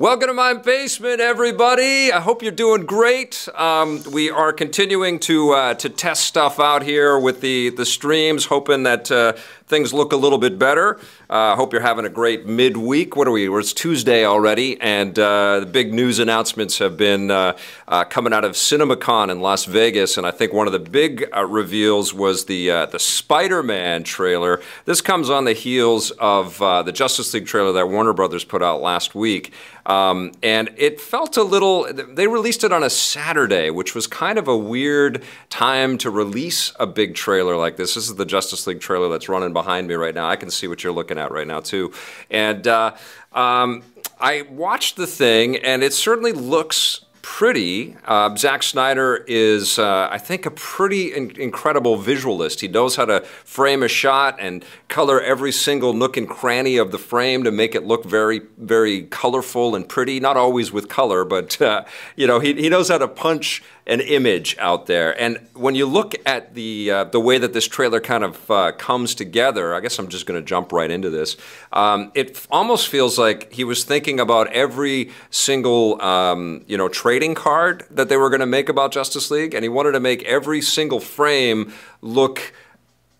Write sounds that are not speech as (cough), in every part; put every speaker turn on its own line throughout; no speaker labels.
Welcome to my basement, everybody. I hope you're doing great. Um, we are continuing to uh, to test stuff out here with the the streams, hoping that uh, things look a little bit better. I uh, hope you're having a great midweek. What are we? It's Tuesday already, and uh, the big news announcements have been uh, uh, coming out of CinemaCon in Las Vegas. And I think one of the big uh, reveals was the uh, the Spider-Man trailer. This comes on the heels of the Justice League trailer that Warner Brothers put out last week. Um, and it felt a little, they released it on a Saturday, which was kind of a weird time to release a big trailer like this. This is the Justice League trailer that's running behind me right now. I can see what you're looking at right now, too. And uh, um, I watched the thing, and it certainly looks pretty. Uh, Zack Snyder is, uh, I think, a pretty in- incredible visualist. He knows how to frame a shot and color every single nook and cranny of the frame to make it look very, very colorful and pretty. Not always with color, but uh, you know, he, he knows how to punch an image out there. And when you look at the uh, the way that this trailer kind of uh, comes together, I guess I'm just going to jump right into this. Um, it f- almost feels like he was thinking about every single um, you know trading card that they were going to make about Justice League, and he wanted to make every single frame look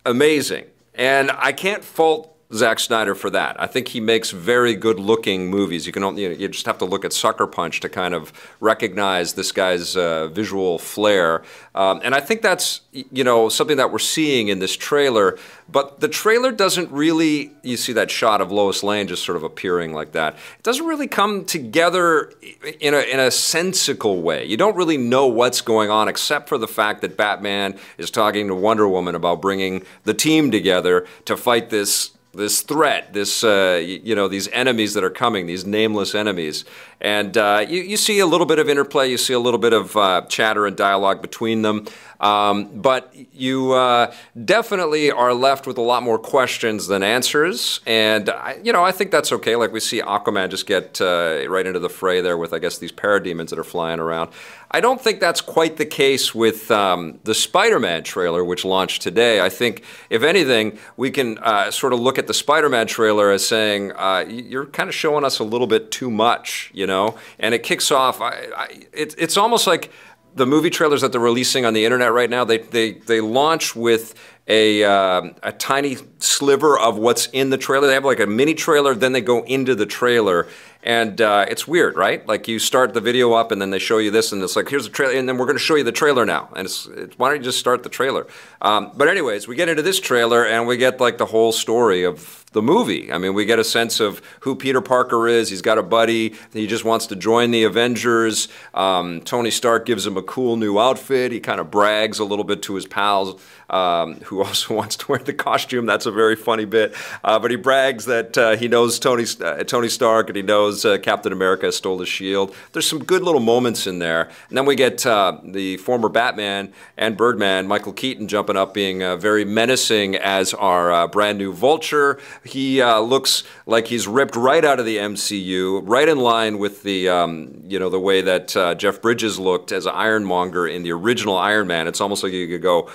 amazing. And I can't fault Zack Snyder for that. I think he makes very good looking movies. You can only, you, know, you just have to look at Sucker Punch to kind of recognize this guy's uh, visual flair. Um, and I think that's you know something that we're seeing in this trailer. But the trailer doesn't really. You see that shot of Lois Lane just sort of appearing like that. It doesn't really come together in a in a sensical way. You don't really know what's going on except for the fact that Batman is talking to Wonder Woman about bringing the team together to fight this this threat, this uh, you know these enemies that are coming, these nameless enemies, and uh, you, you see a little bit of interplay, you see a little bit of uh, chatter and dialogue between them. Um, but you uh, definitely are left with a lot more questions than answers, and I, you know I think that's okay. Like we see Aquaman just get uh, right into the fray there with I guess these parademons that are flying around. I don't think that's quite the case with um, the Spider-Man trailer, which launched today. I think, if anything, we can uh, sort of look at the Spider-Man trailer as saying uh, you're kind of showing us a little bit too much, you know. And it kicks off. I, I, it, it's almost like the movie trailers that they're releasing on the internet right now, they, they, they launch with a, uh, a tiny sliver of what's in the trailer. They have like a mini trailer, then they go into the trailer. And uh, it's weird, right? Like you start the video up and then they show you this, and it's like, here's the trailer, and then we're going to show you the trailer now. And it's, it's why don't you just start the trailer? Um, but, anyways, we get into this trailer and we get like the whole story of the movie. I mean, we get a sense of who Peter Parker is. He's got a buddy. He just wants to join the Avengers. Um, Tony Stark gives him a cool new outfit. He kind of brags a little bit to his pals, um, who (laughs) also wants to wear the costume. That's a very funny bit. Uh, but he brags that uh, he knows Tony uh, Tony Stark and he knows uh, Captain America stole his shield. There's some good little moments in there. And then we get uh, the former Batman and Birdman, Michael Keaton, jumping up, being uh, very menacing as our brand new Vulture. He uh, looks like he's ripped right out of the MCU, right in line with the um, you know the way that uh, Jeff Bridges looked as Ironmonger in the original Iron Man. It's almost like you could go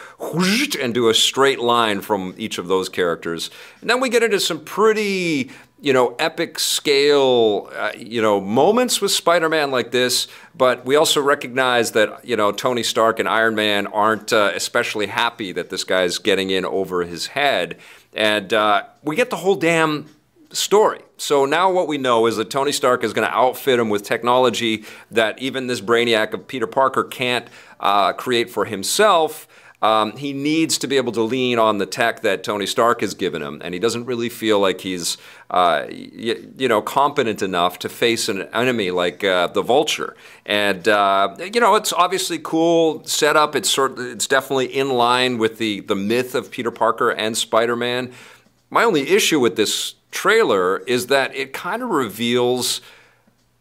and do a straight line from each of those characters. And then we get into some pretty you know, epic scale, uh, you know, moments with Spider-Man like this, but we also recognize that, you know, Tony Stark and Iron Man aren't uh, especially happy that this guy's getting in over his head. And uh, we get the whole damn story. So now what we know is that Tony Stark is going to outfit him with technology that even this brainiac of Peter Parker can't uh, create for himself. Um, he needs to be able to lean on the tech that Tony Stark has given him, and he doesn't really feel like he's, uh, y- you know, competent enough to face an enemy like uh, the Vulture. And uh, you know, it's obviously cool setup. It's sort, it's definitely in line with the the myth of Peter Parker and Spider-Man. My only issue with this trailer is that it kind of reveals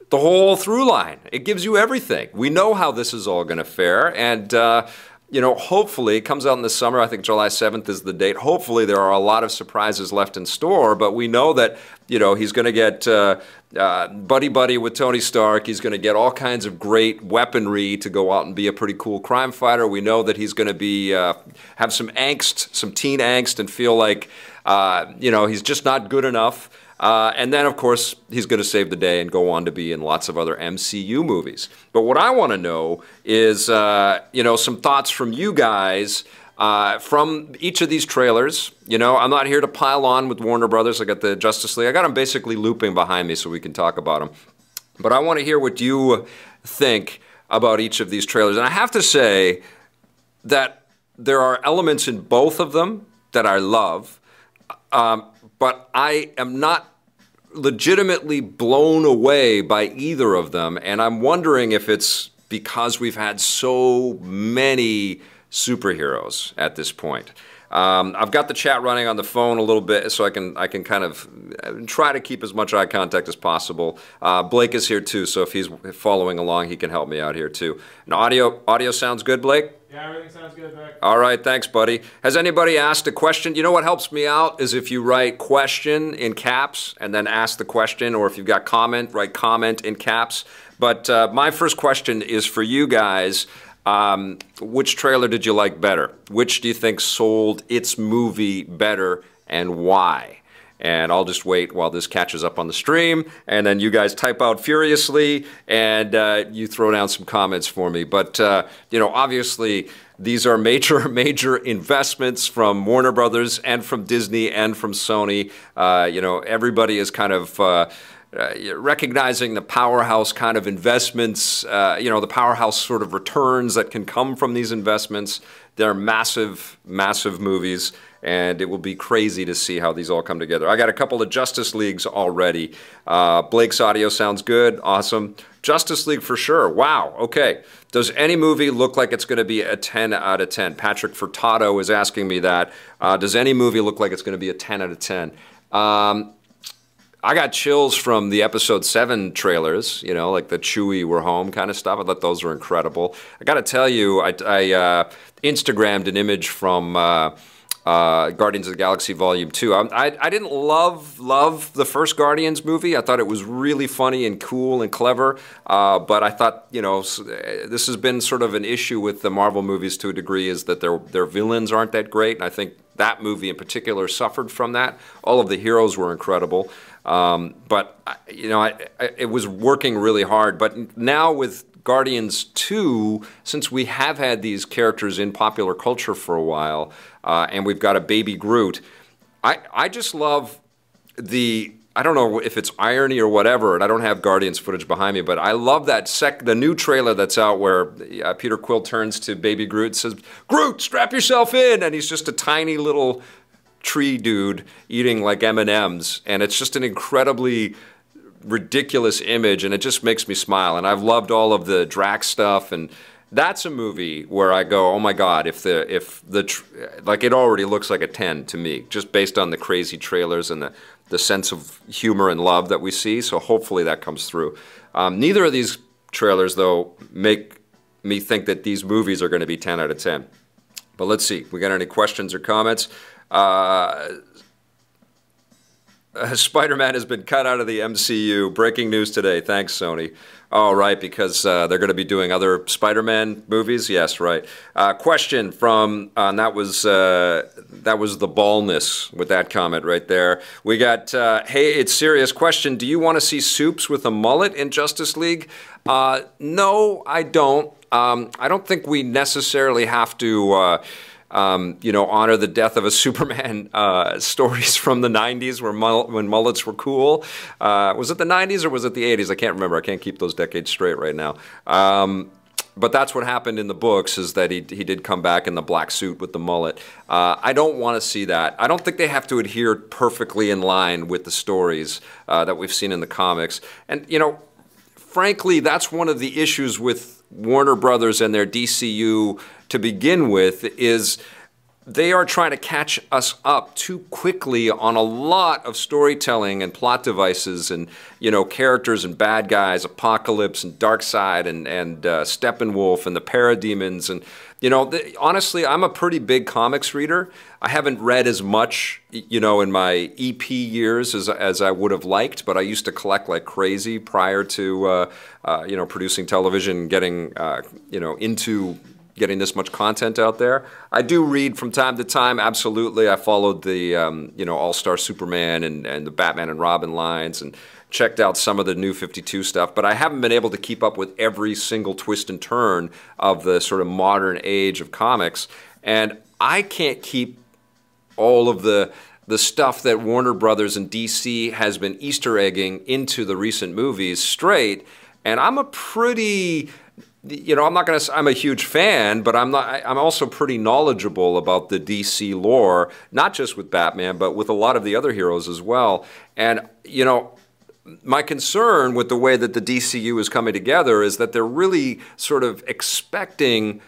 the whole through line. It gives you everything. We know how this is all going to fare, and uh, you know, hopefully it comes out in the summer. I think July 7th is the date. Hopefully there are a lot of surprises left in store, but we know that, you know, he's going to get uh, uh, buddy buddy with Tony Stark. He's going to get all kinds of great weaponry to go out and be a pretty cool crime fighter. We know that he's going to be uh, have some angst, some teen angst, and feel like, uh, you know, he's just not good enough. Uh, and then, of course, he's going to save the day and go on to be in lots of other MCU movies. But what I want to know is, uh, you know, some thoughts from you guys uh, from each of these trailers. You know, I'm not here to pile on with Warner Brothers. I got the Justice League. I got them basically looping behind me so we can talk about them. But I want to hear what you think about each of these trailers. And I have to say that there are elements in both of them that I love. Um, but I am not legitimately blown away by either of them. And I'm wondering if it's because we've had so many superheroes at this point. Um, I've got the chat running on the phone a little bit, so I can I can kind of uh, try to keep as much eye contact as possible. Uh, Blake is here too, so if he's following along, he can help me out here too. And audio audio sounds good, Blake.
Yeah, everything sounds good, Vic.
All right, thanks, buddy. Has anybody asked a question? You know what helps me out is if you write question in caps and then ask the question, or if you've got comment, write comment in caps. But uh, my first question is for you guys. Um, which trailer did you like better? Which do you think sold its movie better and why? And I'll just wait while this catches up on the stream, and then you guys type out furiously, and uh, you throw down some comments for me. But uh, you know, obviously, these are major, (laughs) major investments from Warner Brothers and from Disney and from Sony. Uh, you know, everybody is kind of uh, recognizing the powerhouse kind of investments, uh, you know, the powerhouse sort of returns that can come from these investments. They're massive, massive movies, and it will be crazy to see how these all come together. I got a couple of Justice Leagues already. Uh, Blake's audio sounds good. Awesome. Justice League for sure. Wow. Okay. Does any movie look like it's going to be a 10 out of 10? Patrick Furtado is asking me that. Uh, does any movie look like it's going to be a 10 out of 10? Um, I got chills from the episode seven trailers, you know, like the Chewie we're home kind of stuff. I thought those were incredible. I got to tell you, I, I uh, Instagrammed an image from uh, uh, Guardians of the Galaxy Volume 2. I, I, I, didn't love, love the first Guardians movie. I thought it was really funny and cool and clever. Uh, but I thought, you know, this has been sort of an issue with the Marvel movies to a degree is that their, their villains aren't that great. And I think that movie in particular suffered from that. All of the heroes were incredible. Um, but you know, I, I, it was working really hard. But now with Guardians 2, since we have had these characters in popular culture for a while, uh, and we've got a baby Groot, I, I just love the I don't know if it's irony or whatever, and I don't have Guardians footage behind me, but I love that sec the new trailer that's out where uh, Peter Quill turns to Baby Groot and says, "Groot, strap yourself in," and he's just a tiny little tree dude eating like M&Ms and it's just an incredibly ridiculous image and it just makes me smile and I've loved all of the Drax stuff and that's a movie where I go, oh my God! If the if the like it already looks like a ten to me, just based on the crazy trailers and the the sense of humor and love that we see. So hopefully that comes through. Um, neither of these trailers though make me think that these movies are going to be ten out of ten. But let's see. We got any questions or comments? Uh, (laughs) Spider Man has been cut out of the MCU. Breaking news today. Thanks, Sony. Oh, right, because uh, they're going to be doing other Spider Man movies? Yes, right. Uh, question from, uh, and that was, uh, that was the ballness with that comment right there. We got, uh, hey, it's serious question. Do you want to see Supes with a mullet in Justice League? No, I don't. Um, I don't think we necessarily have to um, you know, honor the death of a (laughs) Superman uh, stories from the 90s where when mullets were cool. Uh, was it the 90s or was it the 80s? I can't remember. I can't keep those decades straight right now. Um, but that's what happened in the books is that he, he did come back in the black suit with the mullet. Uh, I don't want to see that. I don't think they have to adhere perfectly in line with the stories uh, that we've seen in the comics. And, you know, frankly, that's one of the issues with Warner Brothers and their DCU to begin with is they are trying to catch us up too quickly on a lot of storytelling and plot devices and you know characters and bad guys apocalypse and Darkseid and and uh, steppenwolf and the parademons and you know honestly i'm a pretty big comics reader. I haven't read as much you know in my ep years as, as i would have liked but i used to collect like crazy prior to uh, uh, you know producing television getting uh, you know into getting this much content out there. I do read from time to time. Absolutely, I followed the um, you know All Star Superman and and the Batman and Robin lines and checked out some of the new 52 stuff, but I haven't been able to keep up with every single twist and turn of the sort of modern age of comics. And I can't keep all of the the stuff that Warner Brothers and DC has been Easter egging into the recent movies straight. And I'm a pretty you know, I'm not going to. I'm a huge fan, but I'm not. I'm also pretty knowledgeable about the DC lore, not just with Batman, but with a lot of the other heroes as well. And you know, my concern with the way that the DCU is coming together is that they're really sort of expecting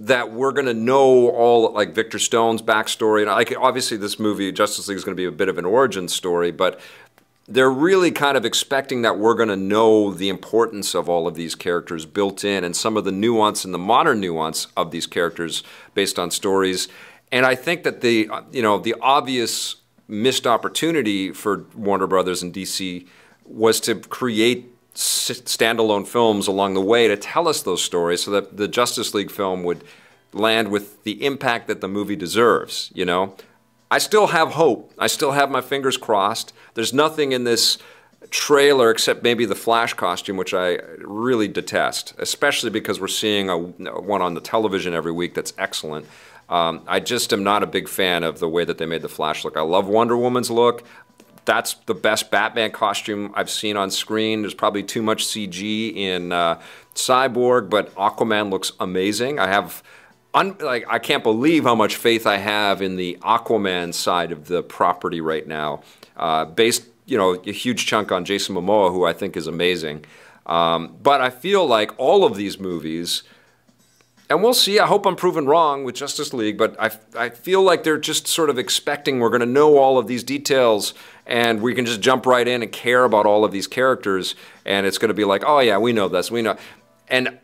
that we're going to know all like Victor Stone's backstory, and like obviously this movie Justice League is going to be a bit of an origin story, but they're really kind of expecting that we're going to know the importance of all of these characters built in and some of the nuance and the modern nuance of these characters based on stories. And I think that the you know the obvious missed opportunity for Warner Brothers and DC was to create standalone films along the way to tell us those stories so that the Justice League film would land with the impact that the movie deserves, you know? I still have hope. I still have my fingers crossed. There's nothing in this trailer except maybe the Flash costume, which I really detest, especially because we're seeing a, one on the television every week that's excellent. Um, I just am not a big fan of the way that they made the Flash look. I love Wonder Woman's look that's the best Batman costume I've seen on screen. There's probably too much CG in uh, Cyborg, but Aquaman looks amazing. I have. Un- like I can't believe how much faith I have in the Aquaman side of the property right now. Uh, based, you know, a huge chunk on Jason Momoa, who I think is amazing. Um, but I feel like all of these movies and we'll see. I hope I'm proven wrong with Justice League, but I, I feel like they're just sort of expecting we're going to know all of these details and we can just jump right in and care about all of these characters. And it's going to be like, oh, yeah, we know this. We know. And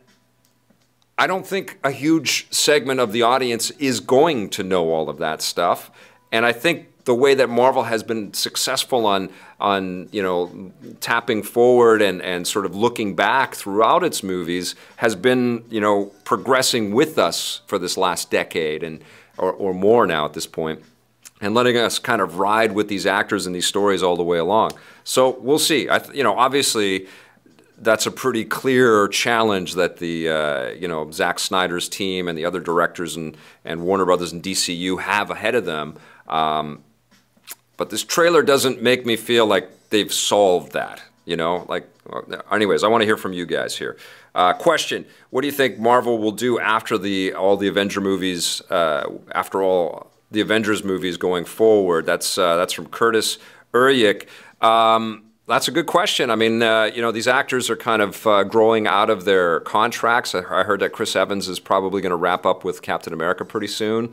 I don't think a huge segment of the audience is going to know all of that stuff. And I think the way that Marvel has been successful on on you know tapping forward and, and sort of looking back throughout its movies has been you know progressing with us for this last decade and or, or more now at this point and letting us kind of ride with these actors and these stories all the way along. So we'll see. I, you know, obviously, that's a pretty clear challenge that the uh, you know Zack Snyder's team and the other directors and and Warner Brothers and DCU have ahead of them. Um, but this trailer doesn't make me feel like they've solved that. You know, like, anyways, I want to hear from you guys here. Uh, question: What do you think Marvel will do after the all the Avenger movies? Uh, after all the Avengers movies going forward? That's uh, that's from Curtis Uryk. Um, that's a good question. I mean, uh, you know, these actors are kind of uh, growing out of their contracts. I, heard that Chris Evans is probably going to wrap up with Captain America pretty soon.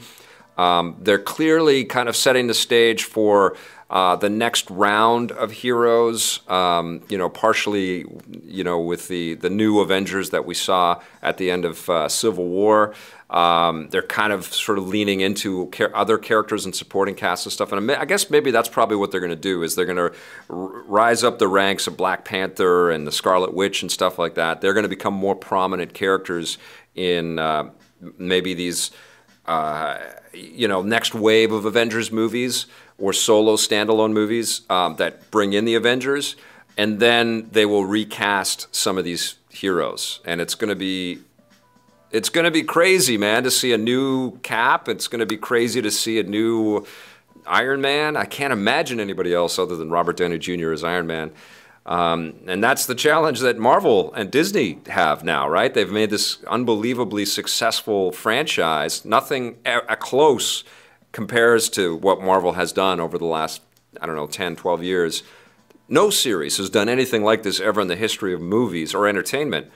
Um, they're clearly kind of setting the stage for uh, the next round of heroes. Um, you know, partially, you know, with the the new Avengers that we saw at the end of uh, Civil War. Um, they're kind of sort of leaning into char- other characters and supporting cast and stuff. And I guess maybe that's probably what they're going to do is they're going to r- rise up the ranks of Black Panther and the Scarlet Witch and stuff like that. They're going to become more prominent characters in uh, maybe these uh, you know, next wave of Avengers movies or solo standalone movies um, that bring in the Avengers, and then they will recast some of these heroes, and it's going to be it's going to be crazy, man, to see a new Cap. It's going to be crazy to see a new Iron Man. I can't imagine anybody else other than Robert Downey Jr. as Iron Man. Um, and that's the challenge that Marvel and Disney have now, right? They've made this unbelievably successful franchise. Nothing a, a close compares to what Marvel has done over the last, I don't know, 10, 12 years. No series has done anything like this ever in the history of movies or entertainment.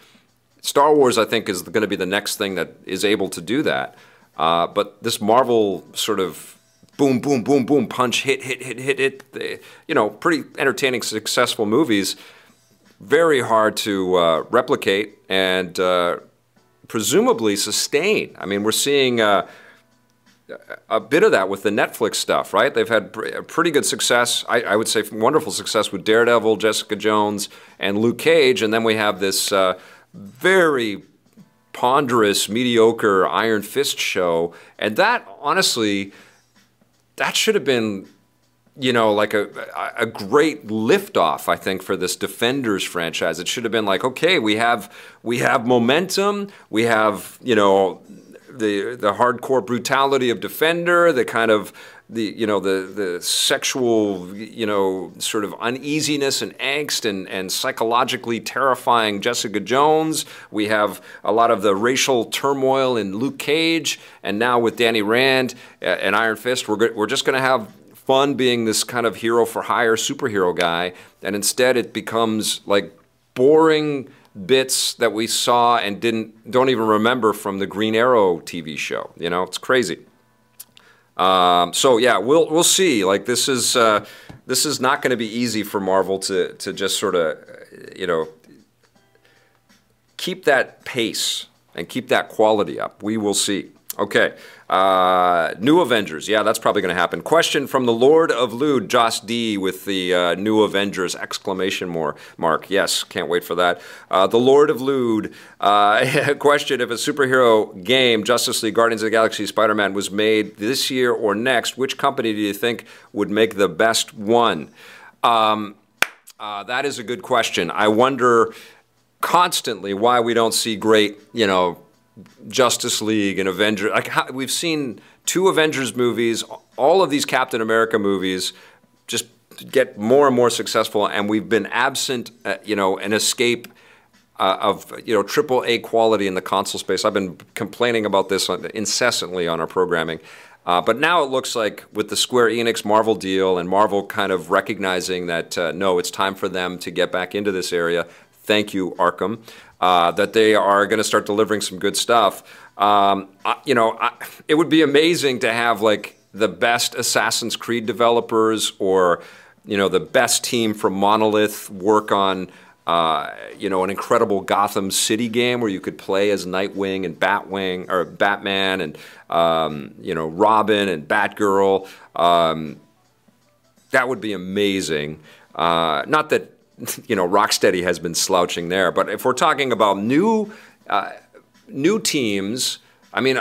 Star Wars, I think, is going to be the next thing that is able to do that. Uh, but this Marvel sort of boom, boom, boom, boom, punch, hit, hit, hit, hit, hit. You know, pretty entertaining, successful movies. Very hard to uh, replicate and uh, presumably sustain. I mean, we're seeing uh, a bit of that with the Netflix stuff, right? They've had a pretty good success. I, I, would say wonderful success with Daredevil, Jessica Jones, and Luke Cage, and then we have this uh, very ponderous, mediocre Iron Fist show. And that, honestly, that should have been, you know, like a, a great liftoff, I think, for this Defenders franchise. It should have been like, okay, we have we have momentum, we have, you know, the the hardcore brutality of Defender, the kind of the you know the the sexual you know sort of uneasiness and angst and and psychologically terrifying Jessica Jones. We have a lot of the racial turmoil in Luke Cage, and now with Danny Rand uh, and Iron Fist, we're we're just going to have fun being this kind of hero for hire superhero guy, and instead it becomes like boring bits that we saw and didn't don't even remember from the Green Arrow TV show. You know, it's crazy. Um, so yeah, we'll we'll see. Like this is uh, this is not going to be easy for Marvel to to just sort of you know keep that pace and keep that quality up. We will see. Okay. Uh, new Avengers. Yeah, that's probably going to happen. Question from the Lord of Lude, Joss D, with the uh, new Avengers exclamation mark. Yes, can't wait for that. Uh, the Lord of Lude. Uh, (laughs) question if a superhero game, Justice League, Guardians of the Galaxy, Spider Man, was made this year or next, which company do you think would make the best one? Um, uh, that is a good question. I wonder constantly why we don't see great, you know, Justice League and Avengers. Like how, we've seen two Avengers movies, all of these Captain America movies, just get more and more successful, and we've been absent, uh, you know, an escape. Uh, of you know triple A quality in the console space. I've been complaining about this incessantly on our programming, uh, but now it looks like with the Square Enix Marvel deal and Marvel kind of recognizing that uh, no, it's time for them to get back into this area. Thank you, Arkham uh, that they are going to start delivering some good stuff. Um, I, you know, I, it would be amazing to have like the best Assassin's Creed developers or you know the best team from Monolith work on. Uh, you know, an incredible Gotham City game where you could play as Nightwing and Batwing or Batman and um, you know Robin and Batgirl. Um, that would be amazing. Uh, not that (laughs) you know, Rocksteady has been slouching there. But if we're talking about new, uh, new teams, I mean,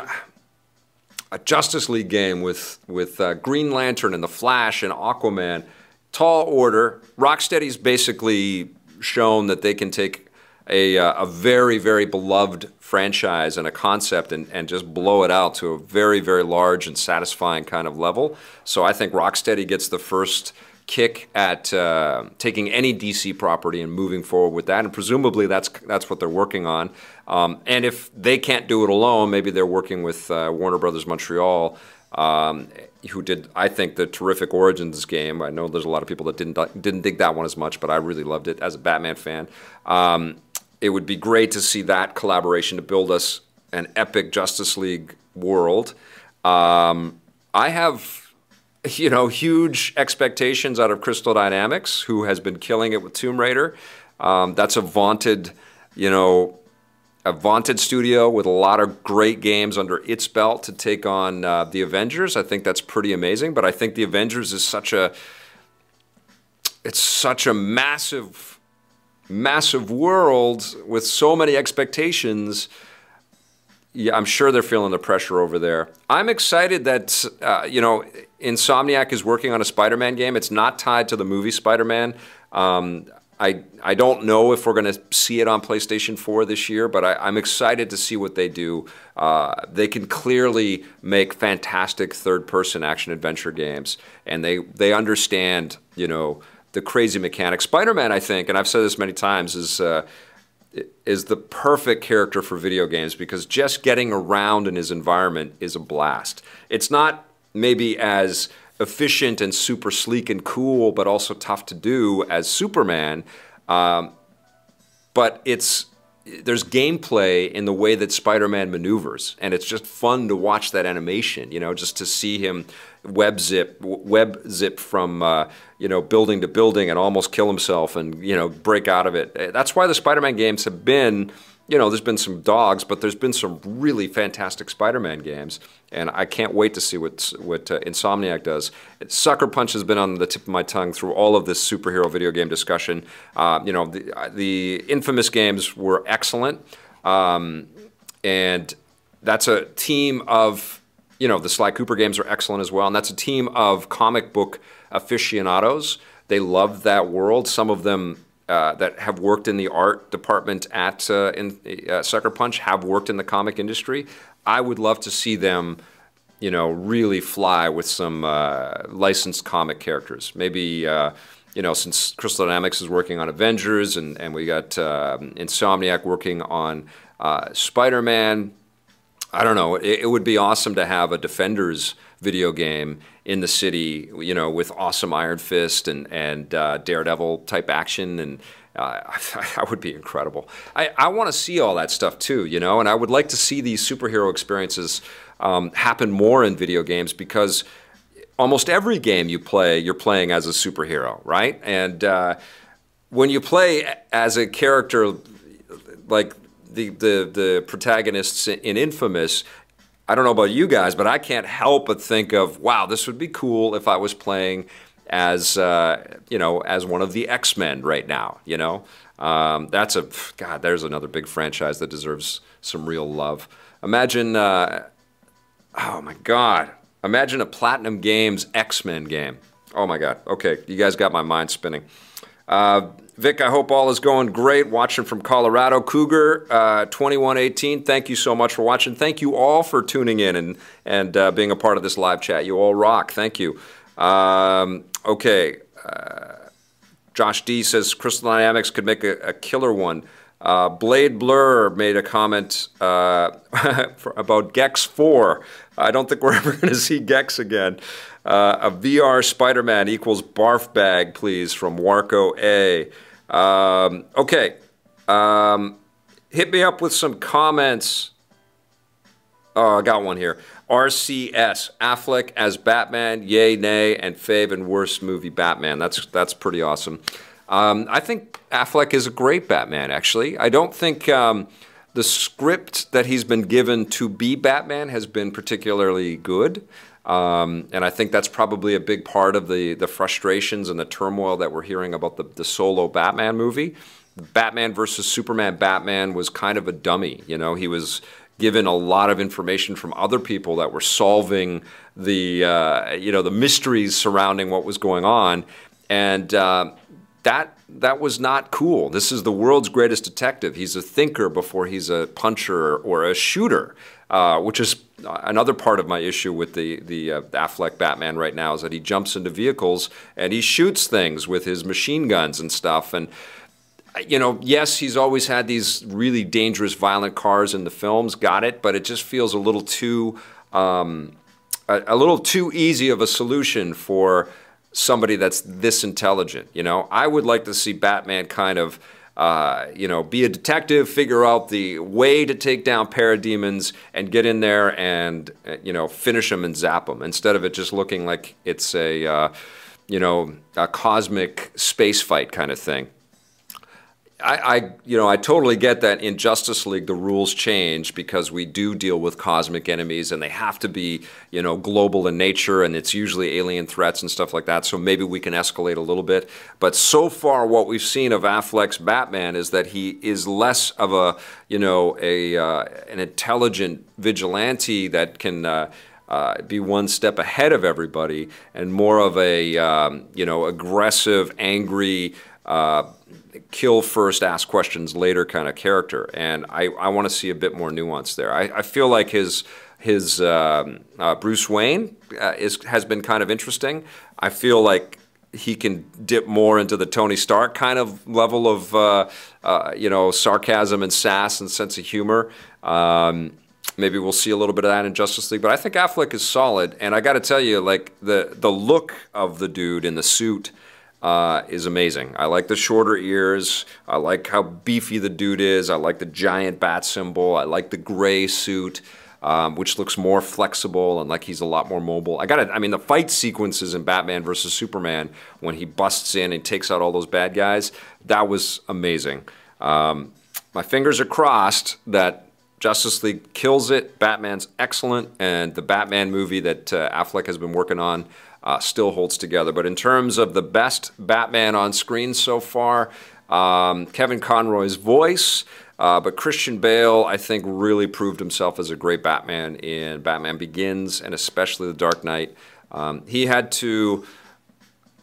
a Justice League game with with uh, Green Lantern and the Flash and Aquaman, tall order. Rocksteady's basically shown that they can take a, uh, a very very beloved franchise and a concept and, and just blow it out to a very very large and satisfying kind of level. So I think Rocksteady gets the first kick at uh, taking any DC property and moving forward with that. And presumably that's that's what they're working on. Um, and if they can't do it alone, maybe they're working with uh, Warner Brothers Montreal. Um, who did I think the terrific Origins game? I know there's a lot of people that didn't didn't dig that one as much, but I really loved it as a Batman fan. Um, it would be great to see that collaboration to build us an epic Justice League world. Um, I have (laughs) you know, huge expectations out of Crystal Dynamics, who has been killing it with Tomb Raider. Um, that's a vaunted, you know, a vaunted studio with a lot of great games under its belt to take on uh, the Avengers. I think that's pretty amazing. But I think the Avengers is such a, it's such a massive, massive world with so many expectations yeah, I'm sure they're feeling the pressure over there. I'm excited that uh, you know Insomniac is working on a Spider-Man game. It's not tied to the movie Spider-Man. Um, I I don't know if we're going to see it on PlayStation 4 this year, but I, am excited to see what they do. Uh, they can clearly make fantastic third-person action adventure games, and they they understand you know the crazy mechanics. Spider-Man, I think, and I've said this many times, is uh, is the perfect character for video games because just getting around in his environment is a blast. It's not maybe as efficient and super sleek and cool, but also tough to do as Superman. Um, but it's there's gameplay in the way that Spider-Man maneuvers, and it's just fun to watch that animation. You know, just to see him web zip, web zip from uh, you know building to building and almost kill himself and you know break out of it. That's why the Spider-Man games have been. You know, there's been some dogs, but there's been some really fantastic Spider-Man games, and I can't wait to see what what uh, Insomniac does. Sucker Punch has been on the tip of my tongue through all of this superhero video game discussion. Uh, you know, the, the infamous games were excellent. Um, and that's a team of, you know, the Sly Cooper games are excellent as well, and that's a team of comic book aficionados. They love that world. Some of them uh, that have worked in the art department at uh, in, uh, Sucker Punch have worked in the comic industry. I would love to see them, you know, really fly with some uh, licensed comic characters. Maybe, uh, you know, since Crystal Dynamics is working on Avengers and, and we got um, Insomniac working on uh, Spider Man. I don't know. It, it would be awesome to have a Defenders video game in the city, you know, with awesome Iron Fist and and uh, Daredevil type action, and uh, (laughs) that would be incredible. I, I want to see all that stuff too, you know, and I would like to see these superhero experiences um, happen more in video games because almost every game you play, you're playing as a superhero, right? And uh, when you play as a character like the, the, the protagonists in Infamous, I don't know about you guys, but I can't help but think of, wow, this would be cool if I was playing as uh, you know as one of the X Men right now. You know, um, that's a God. There's another big franchise that deserves some real love. Imagine, uh, oh my God, imagine a Platinum Games X Men game. Oh my God. Okay, you guys got my mind spinning. Uh, Vic, I hope all is going great. Watching from Colorado, Cougar uh, 2118. Thank you so much for watching. Thank you all for tuning in and and uh, being a part of this live chat. You all rock. Thank you. Um, okay. Uh, Josh D says Crystal Dynamics could make a, a killer one. Uh, Blade Blur made a comment uh, (laughs) about Gex 4. I don't think we're (laughs) ever going to see Gex again. Uh, a VR Spider Man equals barf bag, please, from Warco A. Um, okay. Um, hit me up with some comments. Oh, I got one here. RCS Affleck as Batman, yay, nay, and fave and worst movie Batman. That's that's pretty awesome. Um, I think Affleck is a great Batman. Actually, I don't think um, the script that he's been given to be Batman has been particularly good. Um, and I think that's probably a big part of the, the frustrations and the turmoil that we're hearing about the, the solo Batman movie. Batman versus Superman Batman was kind of a dummy. You know, he was given a lot of information from other people that were solving the, uh, you know, the mysteries surrounding what was going on. And uh, that, that was not cool. This is the world's greatest detective. He's a thinker before he's a puncher or a shooter. Uh, which is another part of my issue with the the uh, Affleck Batman right now is that he jumps into vehicles and he shoots things with his machine guns and stuff and you know yes he's always had these really dangerous violent cars in the films got it but it just feels a little too um, a, a little too easy of a solution for somebody that's this intelligent you know I would like to see Batman kind of uh, you know, be a detective, figure out the way to take down parademons, and get in there and uh, you know finish them and zap them instead of it just looking like it's a uh, you know a cosmic space fight kind of thing. I, I, you know, I totally get that in Justice League the rules change because we do deal with cosmic enemies and they have to be, you know, global in nature and it's usually alien threats and stuff like that. So maybe we can escalate a little bit. But so far, what we've seen of Affleck's Batman is that he is less of a, you know, a uh, an intelligent vigilante that can. Uh, uh, be one step ahead of everybody, and more of a um, you know aggressive, angry, uh, kill first, ask questions later kind of character. And I, I want to see a bit more nuance there. I, I feel like his his um, uh, Bruce Wayne uh, is has been kind of interesting. I feel like he can dip more into the Tony Stark kind of level of uh, uh you know sarcasm and sass and sense of humor. Um, maybe we'll see a little bit of that in Justice League, but I think Affleck is solid. And I got to tell you, like the the look of the dude in the suit uh, is amazing. I like the shorter ears. I like how beefy the dude is. I like the giant bat symbol. I like the gray suit. Um, which looks more flexible and like he's a lot more mobile. I got it. I mean, the fight sequences in Batman versus Superman when he busts in and takes out all those bad guys, that was amazing. Um, my fingers are crossed that Justice League kills it. Batman's excellent, and the Batman movie that uh, Affleck has been working on uh, still holds together. But in terms of the best Batman on screen so far, um, Kevin Conroy's voice, Uh, but Christian Bale, I think, really proved himself as a great Batman in Batman Begins and especially The Dark Knight. Um, he had to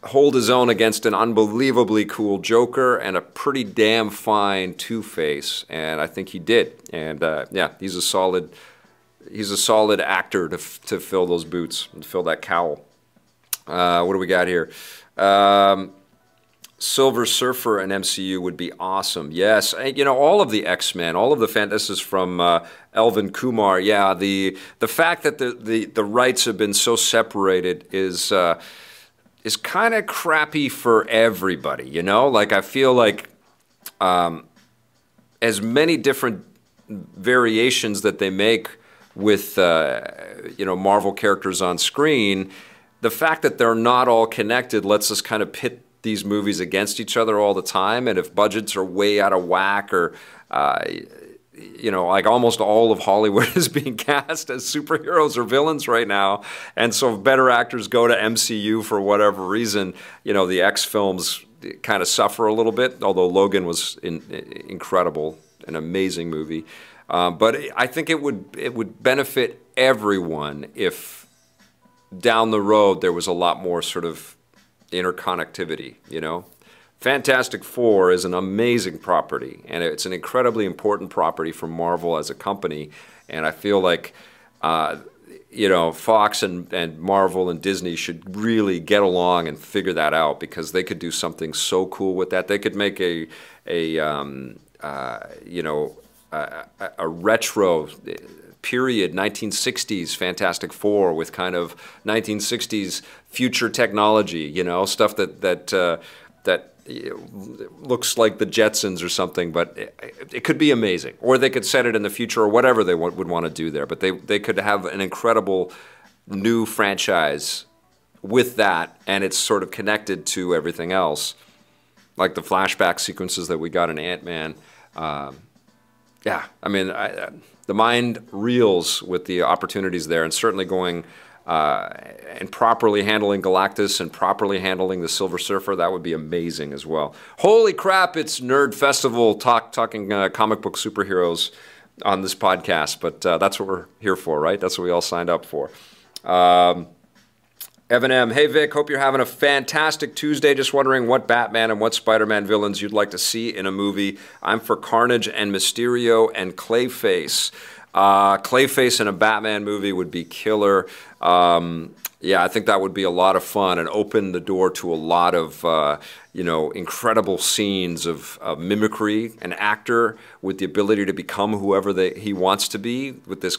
hold his own against an unbelievably cool Joker and a pretty damn fine Two Face, and I think he did. And uh, yeah, he's a solid, he's a solid actor to to fill those boots and fill that cowl. Uh, what do we got here? Um, Silver Surfer and MCU would be awesome. Yes, you know all of the X Men, all of the fan. This is from uh, Elvin Kumar. Yeah, the the fact that the the, the rights have been so separated is uh, is kind of crappy for everybody. You know, like I feel like um, as many different variations that they make with uh, you know Marvel characters on screen, the fact that they're not all connected lets us kind of pit these movies against each other all the time, and if budgets are way out of whack or uh, you know, like almost all of Hollywood (laughs) is being cast as superheroes or villains right now. And so better actors go to MCU for whatever reason, you know, the X films kind of suffer a little bit, although Logan was in, incredible, an amazing movie. Um, but I think it would it would benefit everyone if down the road there was a lot more sort of interconnectivity, you know? Fantastic Four is an amazing property, and it's an incredibly important property for Marvel as a company. And I feel like, uh, you know, Fox and, and Marvel and Disney should really get along and figure that out because they could do something so cool with that. They could make a, a um, uh, you know, a, a retro period 1960s Fantastic Four with kind of 1960s future technology, you know, stuff that that uh, that looks like the Jetsons or something, but it, it, could be amazing. Or they could set it in the future or whatever they would want to do there. But they they could have an incredible new franchise with that, and it's sort of connected to everything else, like the flashback sequences that we got in Ant Man. Um, yeah, I mean. I, the mind reels with the opportunities there, and certainly going uh, and properly handling Galactus and properly handling the Silver Surfer, that would be amazing as well. Holy crap! It's Nerd Festival talk, talking uh, comic book superheroes on this podcast, but uh, that's what we're here for, right? That's what we all signed up for. Um, Evan M. Hey Vic, hope you're having a fantastic Tuesday. Just wondering what Batman and what Spider Man villains you'd like to see in a movie. I'm for Carnage and Mysterio and Clayface. Uh, Clayface in a Batman movie would be killer. Um, yeah, I think that would be a lot of fun and open the door to a lot of uh, you know incredible scenes of, of, mimicry. An actor with the ability to become whoever they, he wants to be with this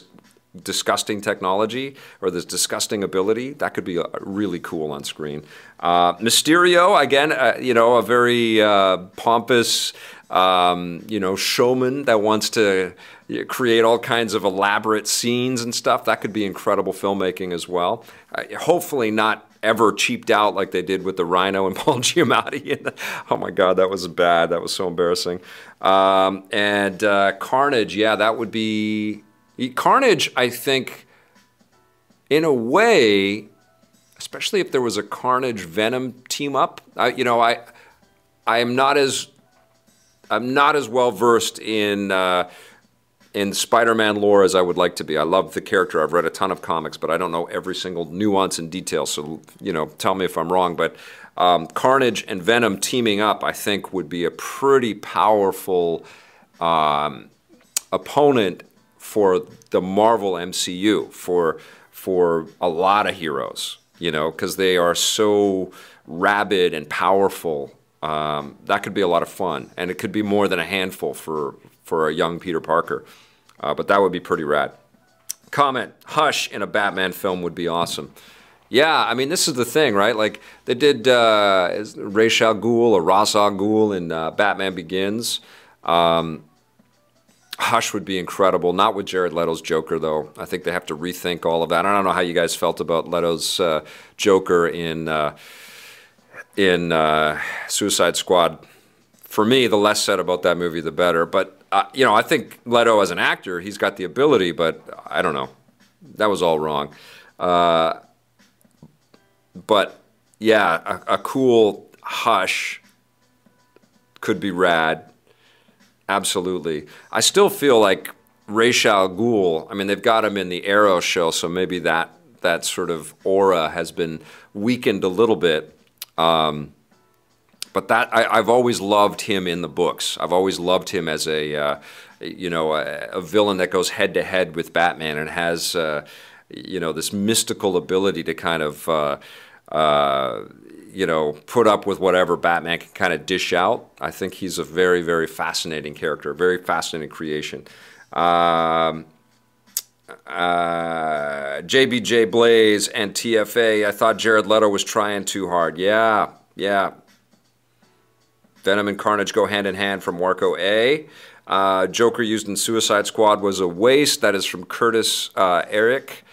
disgusting technology or this disgusting ability, that could be really cool on screen. Uh, Mysterio, again, uh, you know, a very uh, pompous, um, you know, showman that wants to create all kinds of elaborate scenes and stuff. That could be incredible filmmaking as well. Uh, hopefully, not ever cheaped out like they did with the Rhino and (laughs) Paul Giamatti. (laughs) oh my God, that was bad. That was so embarrassing. Um, and uh, Carnage, yeah, that would be Carnage, I think, in a way, especially if there was a Carnage Venom team up, I, you know, I, I am not as, I'm not as well versed in. Uh, in Spider-Man lore as I would like to be. I love the character. I've read a ton of comics, but I don't know every single nuance and detail. So you know, tell me if I'm wrong. But um, Carnage and Venom teaming up, I think, would be a pretty powerful um, opponent for the Marvel MCU for for a lot of heroes, you know, because they are so rabid and powerful. Um, that could be a lot of fun, and it could be more than a handful for for a young Peter Parker. Uh, but that would be pretty rad. Comment: Hush in a Batman film would be awesome. Yeah, I mean, this is the thing, right? Like they did uh, Ra's al Ghul or Ra's al Ghul in uh, Batman Begins. Um, Hush would be incredible. Not with Jared Leto's Joker, though. I think they have to rethink all of that. I don't know how you guys felt about Leto's uh, Joker in uh, in uh, Suicide Squad. For me, the less said about that movie, the better. But uh, you know, I think Leto as an actor, he's got the ability, but I don't know. That was all wrong. Uh, but yeah, a, a cool Hush could be rad Absolutely. I still feel like Ra's al Ghul. I mean, they've got him in the Arrow show, so maybe that that sort of aura has been weakened a little bit. Um, but that I, have always loved him in the books. I've always loved him as a uh, you know a, a, villain that goes head to head with Batman and has uh, you know this mystical ability to kind of uh, uh you know put up with whatever Batman can kind of dish out. I think he's a very very fascinating character, very fascinating creation. Um, uh, JBJ Blaze and TFA. I thought Jared Leto was trying too hard. Yeah, yeah. Venom and Carnage go hand in hand from Warco A. Uh, Joker used in Suicide Squad was a waste. That is from Curtis uh, Eric.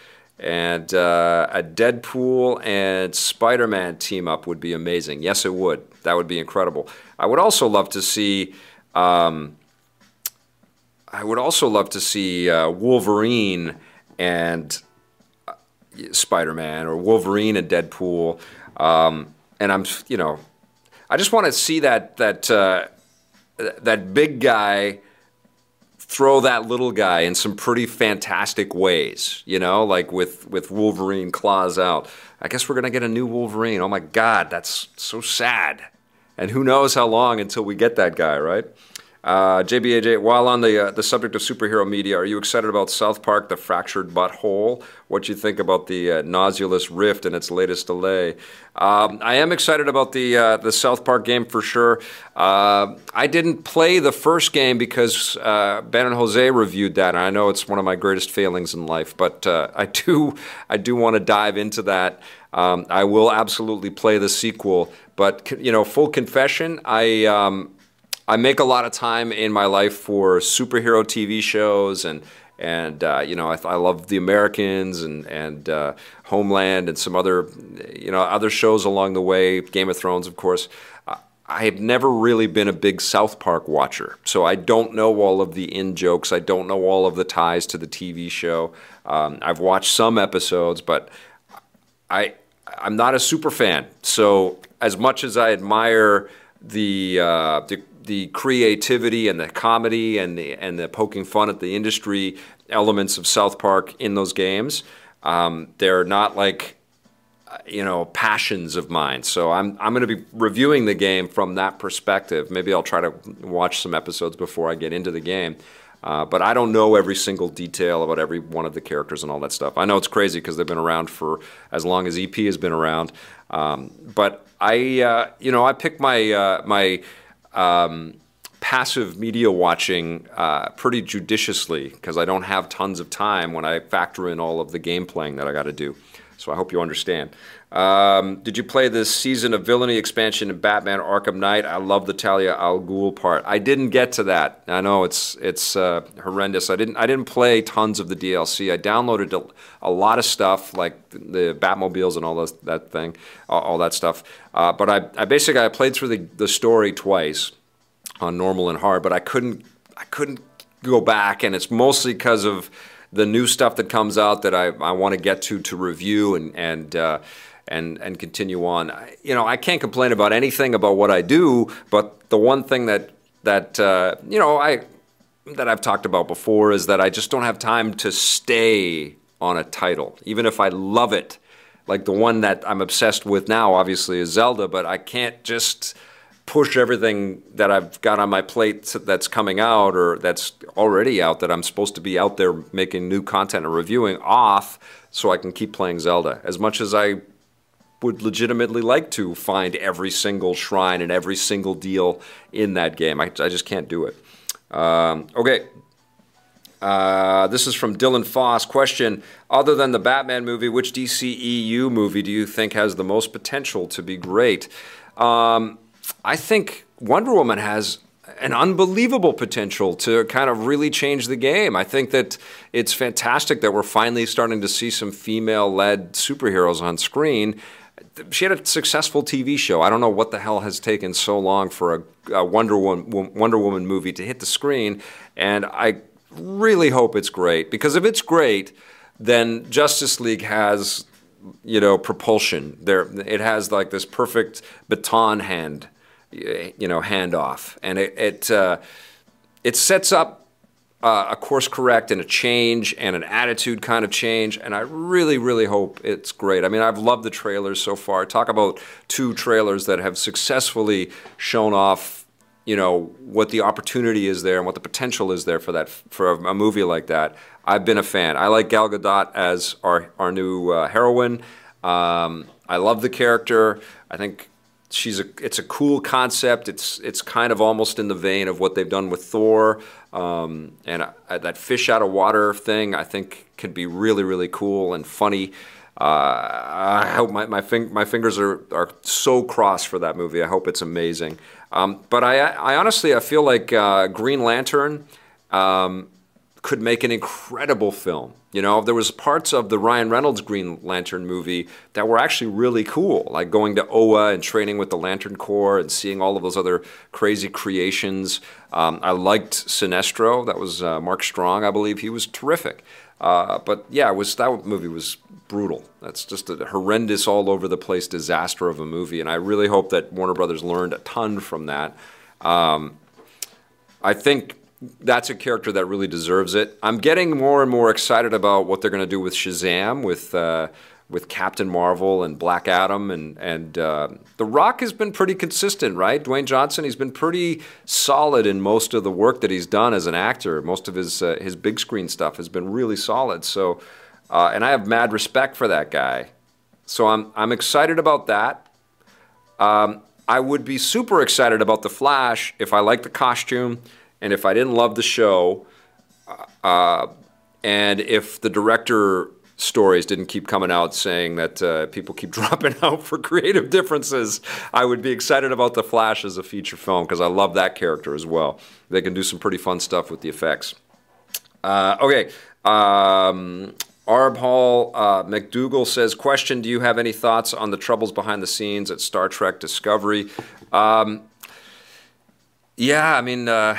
And uh, a Deadpool and Spider Man team up would be amazing. Yes, it would. That would be incredible. I would also love to see. Um, I would also love to see uh, Wolverine and uh, Spider Man or Wolverine and Deadpool. Um, and I'm, you know, I just want to see that that uh, that big guy throw that little guy in some pretty fantastic ways. You know, like with with Wolverine claws out. I guess we're gonna get a new Wolverine. Oh my God, that's so sad. And who knows how long until we get that guy, right? Uh, JBAJ, while on the uh, the subject of superhero media, are you excited about South Park: The Fractured But Whole? What do you think about the uh, Oculus Rift and its latest delay? Um, I am excited about the uh, the South Park game for sure. Uh, I didn't play the first game because uh, Ben and Jose reviewed that, and I know it's one of my greatest failings in life. But I (laughs) do I do want to dive into that. Um, I will absolutely play the sequel. But you know, full confession, I. Um, I make a lot of time in my life for superhero TV shows and and uh, you know I, I, love The Americans and and uh, Homeland and some other you know other shows along the way. Game of Thrones, of course. I have never really been a big South Park watcher, so I don't know all of the in jokes. I don't know all of the ties to the TV show. Um, I've watched some episodes, but I I'm not a super fan. So as much as I admire the uh, the the creativity and the comedy and the and the poking fun at the industry elements of South Park in those games. Um, they're not like uh, you know passions of mine. So I'm I'm going to be reviewing the game from that perspective. Maybe I'll try to watch some episodes before I get into the game. Uh, but I don't know every single detail about every one of the characters and all that stuff. I know it's crazy because they've been around for as long as EP has been around. Um, but I, uh, you know, I pick my uh, my um, passive media watching uh, pretty judiciously because I don't have tons of time when I factor in all of the game playing that I got to do. So I hope you understand. Um, did you play this season of villainy expansion in Batman Arkham Knight? I love the Talia al Ghul part. I didn't get to that. I know it's it's uh, horrendous. I didn't I didn't play tons of the DLC. I downloaded a, a lot of stuff like the Batmobiles and all those, that thing, all, that stuff. Uh, but I, I basically I played through the, the story twice on normal and hard, but I couldn't I couldn't go back, and it's mostly because of the new stuff that comes out that I, I want to get to to review and and uh, and and continue on. You know, I can't complain about anything about what I do, but the one thing that that uh, you know I that I've talked about before is that I just don't have time to stay on a title, even if I love it. Like the one that I'm obsessed with now, obviously, is Zelda, but I can't just push everything that I've got on my plate that's coming out or that's already out that I'm supposed to be out there making new content and reviewing off so I can keep playing Zelda. As much as I would legitimately like to find every single shrine and every single deal in that game, I, I just can't do it. Um, okay. Uh, this is from Dylan Foss. Question Other than the Batman movie, which DCEU movie do you think has the most potential to be great? Um, I think Wonder Woman has an unbelievable potential to kind of really change the game. I think that it's fantastic that we're finally starting to see some female led superheroes on screen. She had a successful TV show. I don't know what the hell has taken so long for a, a Wonder, Woman, Wonder Woman movie to hit the screen, and I really hope it's great because if it's great, then Justice League has you know propulsion there it has like this perfect baton hand you know handoff and it, it uh, it sets up uh, a course correct and a change and an attitude kind of change. And I really, really hope it's great. I mean, I've loved the trailers so far. Talk about two trailers that have successfully shown off, you know, what the opportunity is there and what the potential is there for that for a, movie like that. I've been a fan. I like Gal Gadot as our our new uh, heroine. Um, I love the character. I think she's a it's a cool concept. It's it's kind of almost in the vein of what they've done with Thor, um, and uh, that fish out of water thing. I think could be really really cool and funny. Uh, I hope my my, fing- my fingers are, are so crossed for that movie. I hope it's amazing. Um, but I, I honestly I feel like uh, Green Lantern um, could make an incredible film. You know, there was parts of the Ryan Reynolds Green Lantern movie that were actually really cool, like going to Oa and training with the Lantern Corps and seeing all of those other crazy creations. Um, I liked Sinestro. That was uh, Mark Strong, I believe. He was terrific. Uh, but yeah, it was that movie was brutal. That's just a horrendous, all over the place disaster of a movie, and I really hope that Warner Brothers learned a ton from that. Um, I think that's a character that really deserves it. I'm getting more and more excited about what they're going to do with Shazam, with uh, with Captain Marvel and Black Adam, and and uh, The Rock has been pretty consistent, right? Dwayne Johnson, he's been pretty solid in most of the work that he's done as an actor. Most of his uh, his big screen stuff has been really solid. So, uh, and I have mad respect for that guy. So I'm I'm excited about that. Um, I would be super excited about the Flash if I like the costume and if I didn't love the show, uh, and if the director stories didn't keep coming out saying that uh, people keep (laughs) dropping out for creative differences, I would be excited about The Flash as a feature film because I love that character as well. They can do some pretty fun stuff with the effects. Uh, okay. Um, Arb Hall uh, McDougal says, question, do you have any thoughts on the troubles behind the scenes at Star Trek Discovery? Um, yeah, I mean, uh,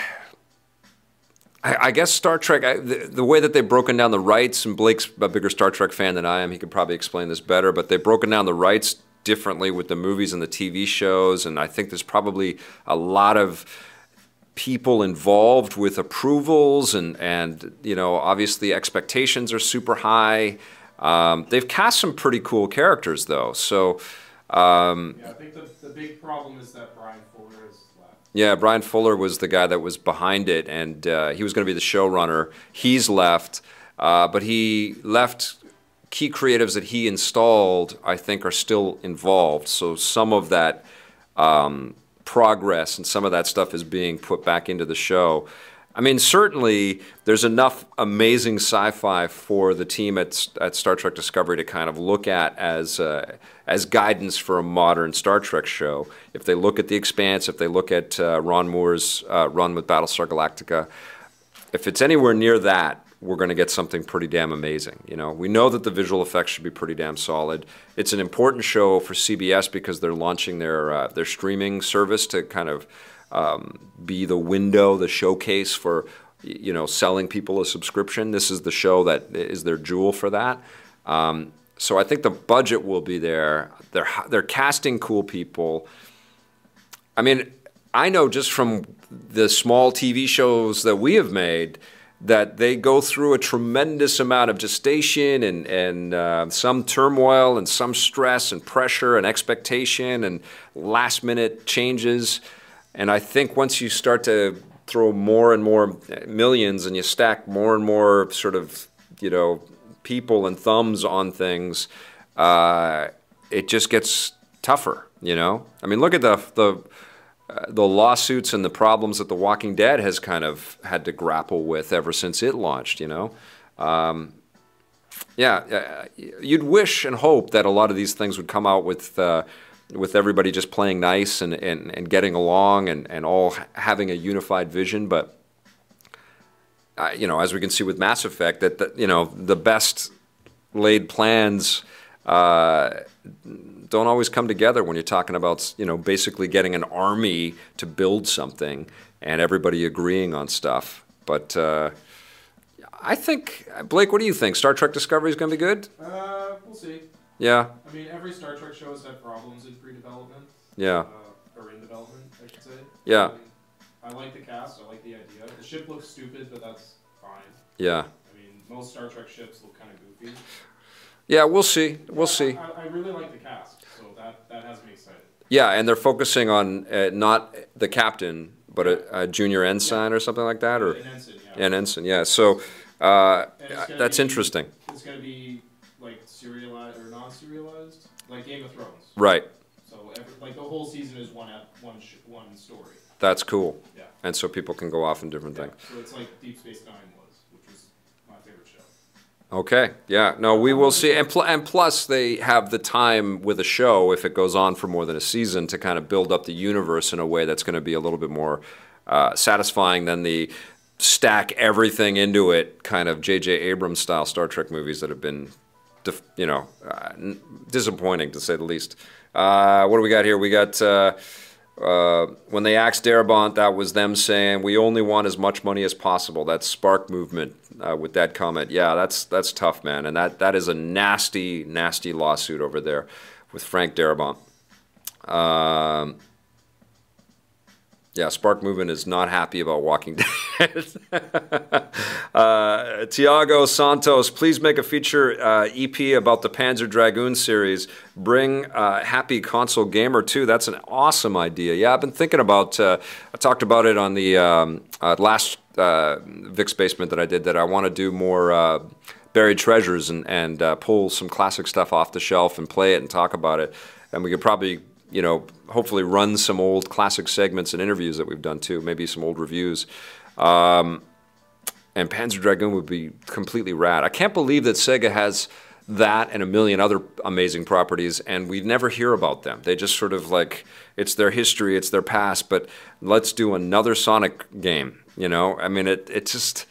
I, I guess Star Trek, I, the, the, way that they've broken down the rights, and Blake's a bigger Star Trek fan than I am, he could probably explain this better, but they've broken down the rights differently with the movies and the TV shows, and I think there's probably a lot of people involved with approvals, and, and you know, obviously expectations are super high. Um, they've cast some pretty cool characters, though, so.
Um, yeah, I think the, the big problem is that Bryan
yeah, Bryan Fuller was the guy that was behind it, and uh, he was going to be the showrunner. He's left, uh, but he left key creatives that he installed, I think, are still involved. So some of that um, progress and some of that stuff is being put back into the show. I mean, certainly there's enough amazing sci-fi for the team at, at Star Trek Discovery to kind of look at as uh, as guidance for a modern Star Trek show. If they look at The Expanse, if they look at uh, Ron Moore's uh, run with Battlestar Galactica, if it's anywhere near that, we're going to get something pretty damn amazing. You know, we know that the visual effects should be pretty damn solid. It's an important show for CBS because they're launching their uh, their streaming service to kind of um, be the window, the showcase for you know selling people a subscription. This is the show that is their jewel for that. Um, so I think the budget will be there. They're they're casting cool people. I mean, I know just from the small TV shows that we have made that they go through a tremendous amount of gestation and, and uh, some turmoil and some stress and pressure and expectation and last minute changes. And I think once you start to throw more and more millions and you stack more and more sort of, you know, people and thumbs on things, uh, it just gets tougher, you know? I mean, look at the, the, uh, the lawsuits and the problems that The Walking Dead has kind of had to grapple with ever since it launched, you know? Um, yeah, uh, you'd wish and hope that a lot of these things would come out with uh, with everybody just playing nice and, and, and getting along and, and all having a unified vision. But, uh, you know, as we can see with Mass Effect, that, the, you know, the best laid plans uh, don't always come together when you're talking about, you know, basically getting an army to build something and everybody agreeing on stuff. But uh, I think, Blake, what do you think? Star Trek Discovery is going to be good?
Uh, we'll see.
Yeah.
I mean, every Star Trek show has had problems in pre-development.
Yeah.
Uh, or in development, I should say.
Yeah.
I like the cast. I like the idea. The ship looks stupid, but that's fine.
Yeah.
I mean, most Star Trek ships look kind of goofy.
Yeah, we'll see. We'll see.
I, I really like the cast, so that that has me excited.
Yeah, and they're focusing on uh, not the captain, but a, a junior ensign or something like that, or
An ensign, yeah.
an ensign. Yeah. So uh, that's
be-
interesting.
It's gonna be like serialized or non-serialized, like Game of Thrones.
Right.
So every, like the whole season is one ep- one sh- one story.
That's cool.
Yeah.
And so people can go off in different
Yeah.
things.
So it's like Deep Space Nine was, which was my favorite show.
Okay. Yeah. No, we will see. And, pl- and plus, they have the time with a show, if it goes on for more than a season, to kind of build up the universe in a way that's going to be a little bit more uh, satisfying than the stack everything into it kind of J.J. Abrams style Star Trek movies that have been, you know, uh, disappointing to say the least. Uh, what do we got here? We got. Uh, uh, when they axed Darabont, that was them saying we only want as much money as possible. That spark movement uh, with that comment. Yeah, that's that's tough, man, and that that is a nasty, nasty lawsuit over there with Frank Darabont. Um, yeah, Spark Movement is not happy about Walking Dead. (laughs) uh, Tiago Santos, please make a feature uh, EP about the Panzer Dragoon series. Bring uh, Happy Console Gamer too. That's an awesome idea. Yeah, I've been thinking about. Uh, I talked about it on the um, uh, last uh, Vic's Basement that I did. That I want to do more uh, buried treasures and and uh, pull some classic stuff off the shelf and play it and talk about it. And we could probably you know, hopefully run some old classic segments and interviews that we've done too, maybe some old reviews. Um, and Panzer Dragoon would be completely rad. I can't believe that Sega has that and a million other amazing properties, and we never hear about them. They just sort of like it's their history, it's their past, but let's do another Sonic game. You know, I mean, it it just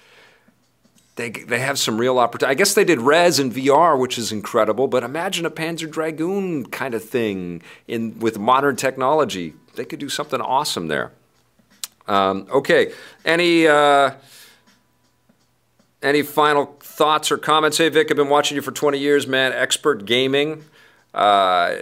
they they have some real opportunity. I guess they did Rez in VR, which is incredible. But imagine a Panzer Dragoon kind of thing in with modern technology. They could do something awesome there. Um, okay, any uh, any final thoughts or comments? Hey Vic, I've been watching you for 20 years, man. Expert gaming. Uh,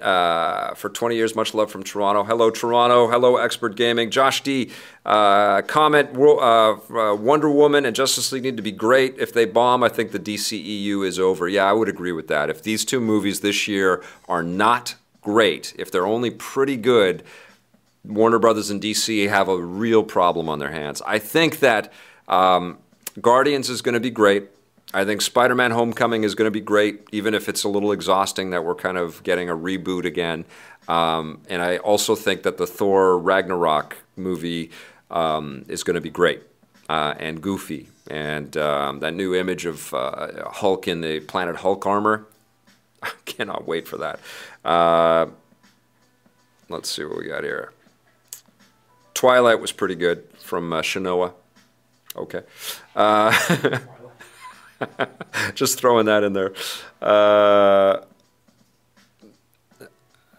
uh, for 20 years. Much love from Toronto. Hello, Toronto. Hello, Expert Gaming. Josh D. Uh, comment uh, uh, Wonder Woman and Justice League need to be great. If they bomb, I think the DCEU is over. Yeah, I would agree with that. If these two movies this year are not great, if they're only pretty good, Warner Brothers and DC have a real problem on their hands. I think that um, Guardians is going to be great. I think Spider Man Homecoming is going to be great, even if it's a little exhausting that we're kind of getting a reboot again. Um, and I also think that the Thor Ragnarok movie um, is going to be great uh, and goofy. And um, that new image of uh, Hulk in the Planet Hulk armor, (laughs) I cannot wait for that. Uh, let's see what we got here. Twilight was pretty good from uh, Shinoa. Okay. (laughs) Uh, (laughs) just throwing that in there. Uh,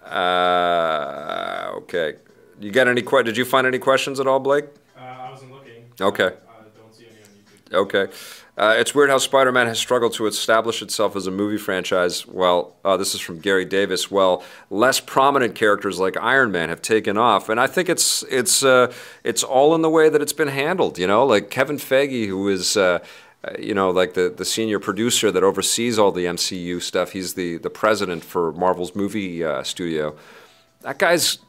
uh, okay. You got any que- Did you find any questions at all, Blake?
Uh, I wasn't looking.
Okay.
I don't see any on YouTube.
Okay. Uh, it's weird how Spider Man has struggled to establish itself as a movie franchise. Well, uh, this is from Gary Davis. Well, less prominent characters like Iron Man have taken off, and I think it's it's uh, it's all in the way that it's been handled. You know, like Kevin Feige, who is uh, you know like the, the senior producer that oversees all the MCU stuff. He's the the president for Marvel's movie uh, studio. That guy's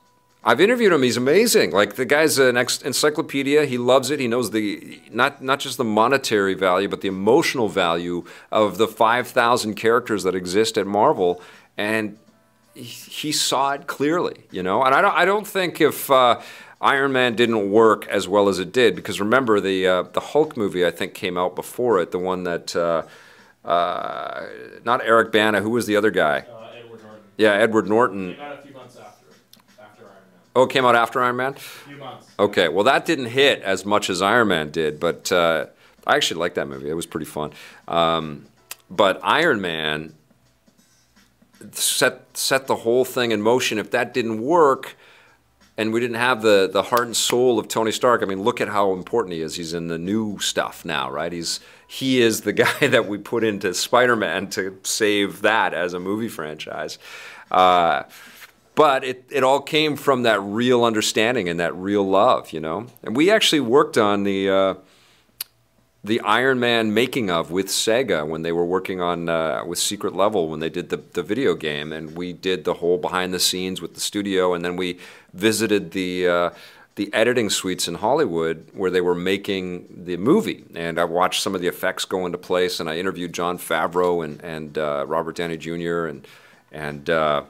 I've interviewed him. He's amazing. Like the guy's an ex- encyclopedia. He loves it. He knows the not not just the monetary value, but the emotional value of the five thousand characters that exist at Marvel, and he, saw it clearly. You know, and I don't I don't think if. Uh, Iron Man didn't work as well as it did because remember the uh, the Hulk movie I think came out before it the one that uh, uh, not Eric Bana who was the other guy
Uh, Edward Norton.
yeah Edward Norton
Came out a few months after, after Iron Man.
oh it came out after Iron Man
A few months.
Okay, well, that didn't hit as much as Iron Man did, but uh, I actually liked that movie. It was pretty fun. Um, but Iron Man set set the whole thing in motion. If that didn't work, and we didn't have the the heart and soul of Tony Stark, I mean, look at how important he is. He's in the new stuff now, right? He's he is the (laughs) guy that we put into Spider-Man to save that as a movie franchise. Uh, but it, it all came from that real understanding and that real love, you know. And we actually worked on the uh, the Iron Man making of with Sega when they were working on uh, with Secret Level when they did the the video game, and we did the whole behind the scenes with the studio, and then we visited the. Uh, the editing suites in Hollywood where they were making the movie. And I watched some of the effects go into place, and I interviewed Jon Favreau and, and uh, Robert Downey Jr. and and uh,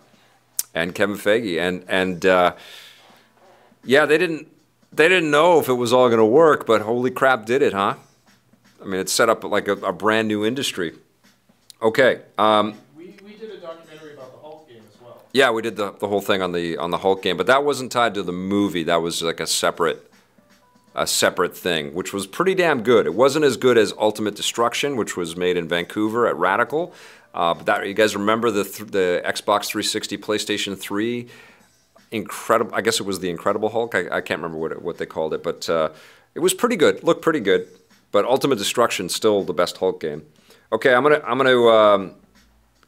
and Kevin Feige, and and uh, yeah, they didn't they didn't know if it was all going to work, but holy crap, did it, huh? I mean, it set up like a, a brand new industry. Okay. Um, yeah, we did the, the whole thing on the on the Hulk game, but that wasn't tied to the movie. That was like a separate a separate thing, which was pretty damn good. It wasn't as good as Ultimate Destruction, which was made in Vancouver at Radical. Uh, but that you guys remember the th- the Xbox 360, PlayStation 3, incredible. I guess it was the Incredible Hulk. I, I can't remember what it, what they called it, but uh, it was pretty good. Looked pretty good. But Ultimate Destruction still the best Hulk game. Okay, I'm gonna I'm gonna um,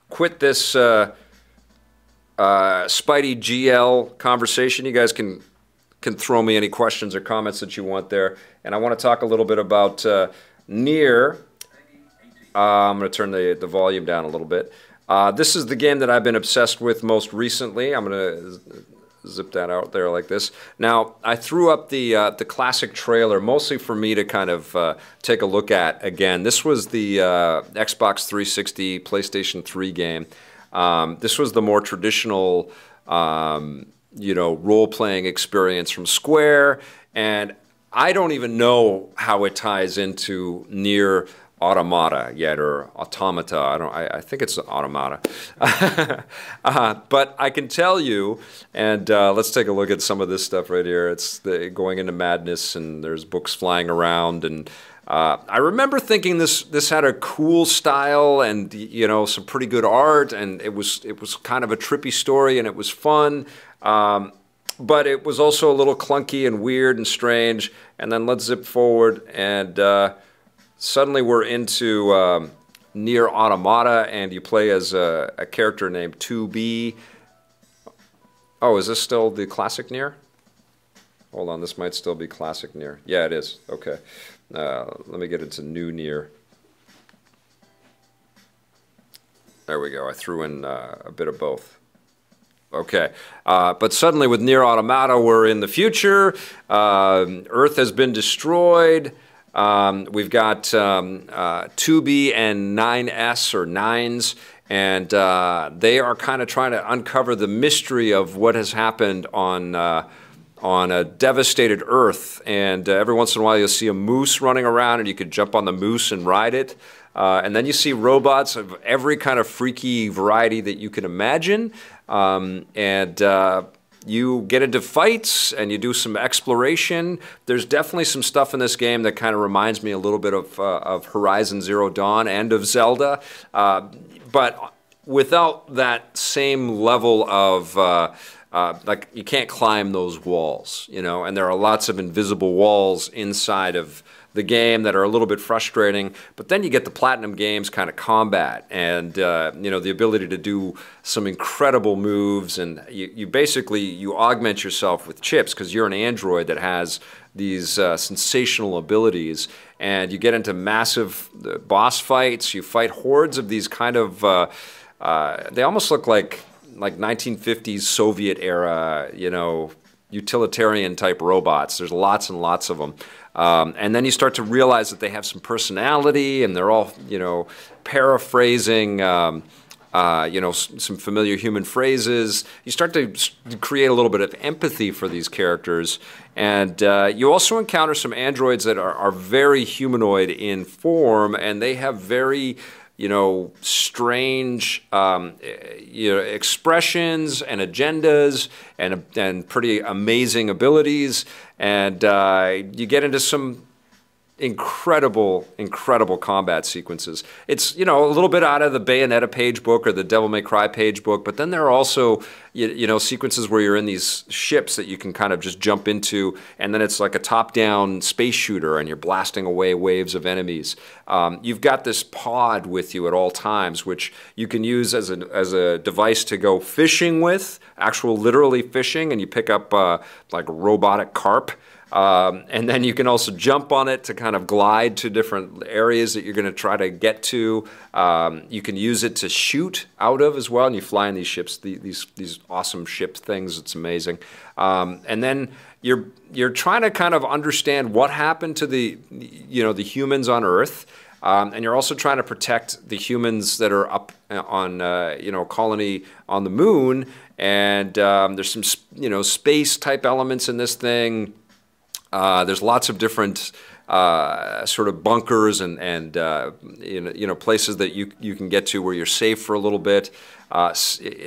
quit this. Uh, uh, Spidey GL conversation. You guys can can throw me any questions or comments that you want there. And I want to talk a little bit about uh, NieR. Uh, I'm going to turn the, the volume down a little bit. Uh, this is the game that I've been obsessed with most recently. I'm going to zip that out there like this. Now, I threw up the uh, the classic trailer mostly for me to kind of uh, take a look at again. This was the uh, Xbox 360, PlayStation 3 game. Um, this was the more traditional, um, you know, role-playing experience from Square, and I don't even know how it ties into NieR Automata yet or automata. I don't i, I think it's automata. (laughs) Uh, but i can tell you and uh, let's take a look at some of this stuff right here. It's the, going into madness and there's books flying around and uh, I remember thinking this this had a cool style and you know some pretty good art and it was it was kind of a trippy story and it was fun, um, but it was also a little clunky and weird and strange. And then let's zip forward and uh, suddenly we're into um, NieR Automata and you play as a, a character named 2B. Oh, is this still the classic NieR? Hold on, this might still be classic NieR. Yeah, it is. Okay. Uh, let me get into new NieR. There we go. I threw in uh, a bit of both. Okay. Uh, but suddenly with NieR Automata, we're in the future. Um, Earth has been destroyed. Um, we've got um, 2B uh, and 9S or 9s, and uh, they are kind of trying to uncover the mystery of what has happened on uh, on a devastated earth. And uh, every once in a while, you'll see a moose running around, and you could jump on the moose and ride it. Uh, and then you see robots of every kind of freaky variety that you can imagine. Um, and uh, you get into fights and you do some exploration. There's definitely some stuff in this game that kind of reminds me a little bit of, uh, of Horizon Zero Dawn and of Zelda. Uh, but without that same level of uh, like you can't climb those walls, you know, and there are lots of invisible walls inside of the game that are a little bit frustrating. But then you get the platinum games kind of combat, and uh, you know the ability to do some incredible moves, and you, you basically you augment yourself with chips because you're an android that has these uh, sensational abilities, and you get into massive uh, boss fights. You fight hordes of these kind of uh, uh, they almost look like like 1950s Soviet era, you know, utilitarian type robots. There's lots and lots of them. Um, and then you start to realize that they have some personality and they're all, you know, paraphrasing, um, uh, you know, some familiar human phrases. You start to create a little bit of empathy for these characters. And uh, you also encounter some androids that are, are very humanoid in form and they have very you know, strange, um, you know, expressions and agendas and and pretty amazing abilities, and uh, you get into some incredible, incredible combat sequences. It's you know a little bit out of the Bayonetta page book or the Devil May Cry page book, but then there are also you, know sequences where you're in these ships that you can kind of just jump into, and then it's like a top-down space shooter, and you're blasting away waves of enemies. Um, you've got this pod with you at all times, which you can use as a as a device to go fishing with, actual literally fishing, and you pick up uh, like robotic carp. Um, and then you can also jump on it to kind of glide to different areas that you're going to try to get to. Um, you can use it to shoot out of as well, and you fly in these ships, these these awesome ship things. It's amazing. Um, and then you're you're trying to kind of understand what happened to the you know the humans on Earth. Um, and you're also trying to protect the humans that are up on uh, you know colony on the moon and um, there's some you know space type elements in this thing uh, there's lots of different uh, sort of bunkers and, and uh, you, know, places that you, you can get to where you're safe for a little bit. Uh,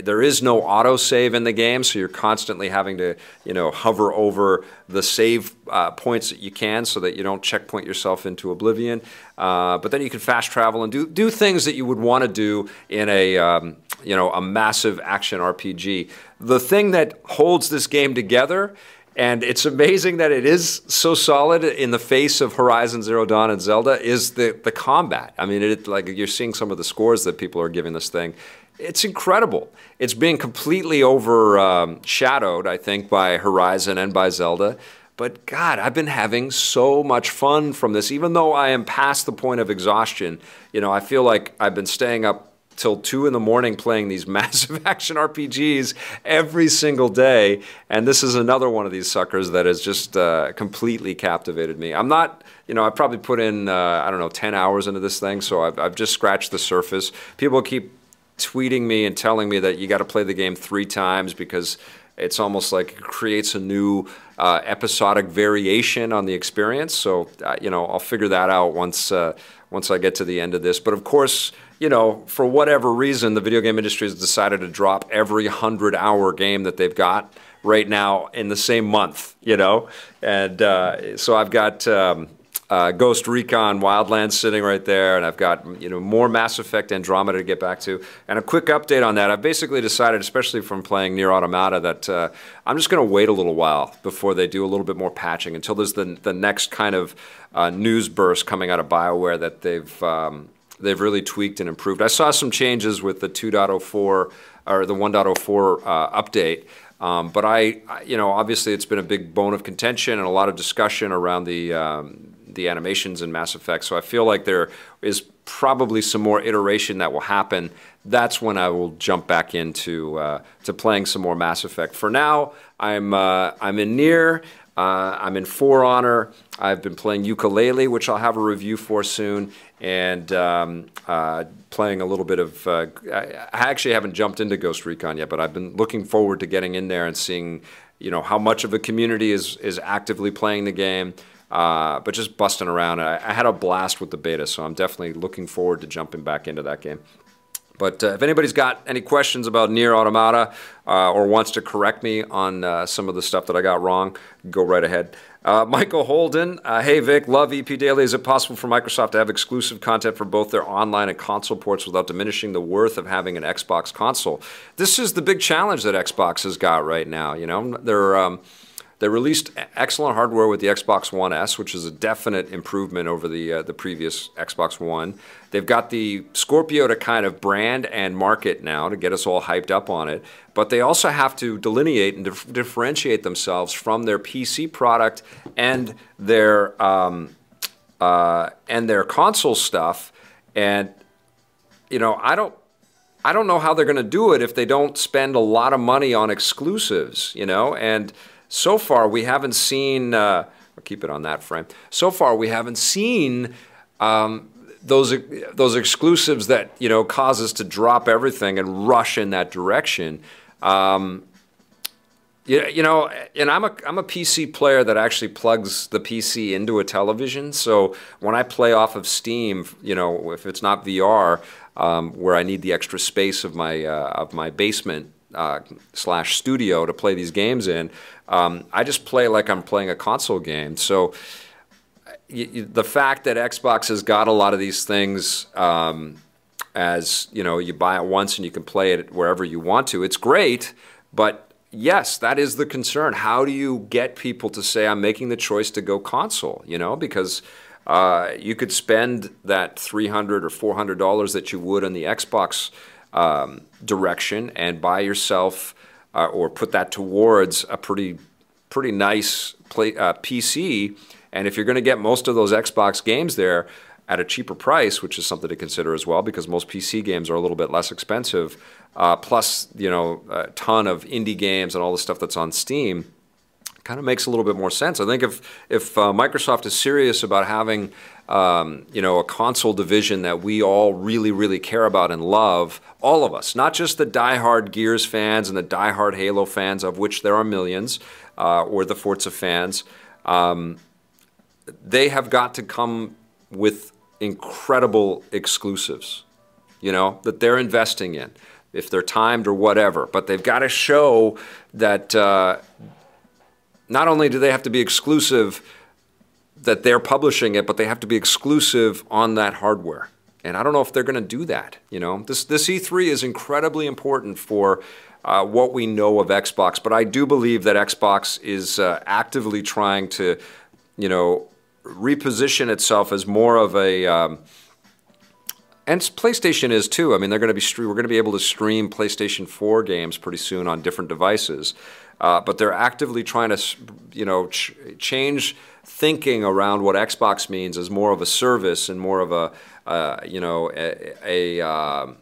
there is no auto save in the game, so you're constantly having to you know hover over the save uh, points that you can, so that you don't checkpoint yourself into oblivion. But then you can fast travel and do do things that you would want to do in a um, you know a massive action RPG. The thing that holds this game together and it's amazing that it is so solid in the face of Horizon Zero Dawn and Zelda is the, the combat. I mean, it, like you're seeing some of the scores that people are giving this thing. It's incredible. It's being completely overshadowed, um, I think, by Horizon and by Zelda. But God, I've been having so much fun from this, even though I am past the point of exhaustion. You know, I feel like I've been staying up till two in the morning playing these (laughs) massive action RPGs every single day. And this is another one of these suckers that has just uh, completely captivated me. I'm not, you know, I probably put in, uh, I don't know, 10 hours into this thing, so I've, I've just scratched the surface. People keep tweeting me and telling me that you got to play the game three times because it's almost like it creates a new uh, episodic variation on the experience. So, uh, you know, I'll figure that out once uh, once I get to the end of this. But of course, you know, for whatever reason, the video game industry has decided to drop every 100 hour game that they've got right now in the same month, you know? And uh, so I've got. Um, uh, Ghost Recon Wildlands sitting right there, and I've got you know more Mass Effect Andromeda to get back to. And a quick update on that: I've basically decided, especially from playing NieR Automata, that uh, I'm just going to wait a little while before they do a little bit more patching until there's the the next kind of uh, news burst coming out of Bioware that they've um, they've really tweaked and improved. I saw some changes with the 2.04 or the 1.04 uh, update. Um, but I, you know, obviously it's been a big bone of contention and a lot of discussion around the um, the animations in Mass Effect. So I feel like there is probably some more iteration that will happen. That's when I will jump back into uh, to playing some more Mass Effect. For now, I'm uh, I'm in Nier. Uh, I'm in For Honor. I've been playing Yooka-Laylee, which I'll have a review for soon, and um, uh, playing a little bit of. Uh, I actually haven't jumped into Ghost Recon yet, but I've been looking forward to getting in there and seeing, you know, how much of a community is is actively playing the game. Uh, but just busting around. I, I, had a blast with the beta, so I'm definitely looking forward to jumping back into that game. But uh, if anybody's got any questions about NieR Automata uh, or wants to correct me on uh, some of the stuff that I got wrong, go right ahead. Uh, Michael Holden, uh, hey Vic, love EP Daily. Is it possible for Microsoft to have exclusive content for both their online and console ports without diminishing the worth of having an Xbox console? This is the big challenge that Xbox has got right now. You know, they're um, they released excellent hardware with the Xbox One S, which is a definite improvement over the uh, the previous Xbox One. They've got the Scorpio to kind of brand and market now to get us all hyped up on it, but they also have to delineate and dif- differentiate themselves from their PC product and their um, uh, and their console stuff. And you know, I don't I don't know how they're going to do it if they don't spend a lot of money on exclusives, you know, and so far we haven't seen. Uh, I'll keep it on that frame. So far we haven't seen um, those those exclusives that you know cause us to drop everything and rush in that direction. Um, you, you know, and I'm a I'm a PC player that actually plugs the PC into a television. So when I play off of Steam, you know, if it's not VR, um, where I need the extra space of my uh, of my basement uh, slash studio to play these games in. Um, I just play like I'm playing a console game. So, the fact that Xbox has got a lot of these things um, as you know you buy it once and you can play it wherever you want to it's great. But yes that is the concern. How do you get people to say i'm making the choice to go console you know? Because uh, you could spend that 300 or 400 dollars that you would on the xbox um, direction and buy yourself uh, or put that towards a pretty pretty nice play, uh, pc and if you're going to get most of those xbox games there at a cheaper price, which is something to consider as well, because most PC games are a little bit less expensive. Uh, plus, you know, a ton of indie games and all the stuff that's on Steam, kind of makes a little bit more sense. I think if if uh, Microsoft is serious about having um, you know a console division that we all really really care about and love, all of us, not just the diehard Gears fans and the diehard Halo fans, of which there are millions, uh, or the Forza fans. Um, they have got to come with incredible exclusives, you know, that they're investing in, if they're timed or whatever. But they've got to show that uh, not only do they have to be exclusive, that they're publishing it, but they have to be exclusive on that hardware. And I don't know if they're going to do that. You know, this this E3 is incredibly important for uh, what we know of Xbox, but I do believe that Xbox is uh, actively trying to, you know, reposition itself as more of a um, and PlayStation is too. I mean, they're going to be we're going to be able to stream PlayStation 4 games pretty soon on different devices, uh, but they're actively trying to you know ch- change thinking around what Xbox means as more of a service and more of a uh, you know a, a um,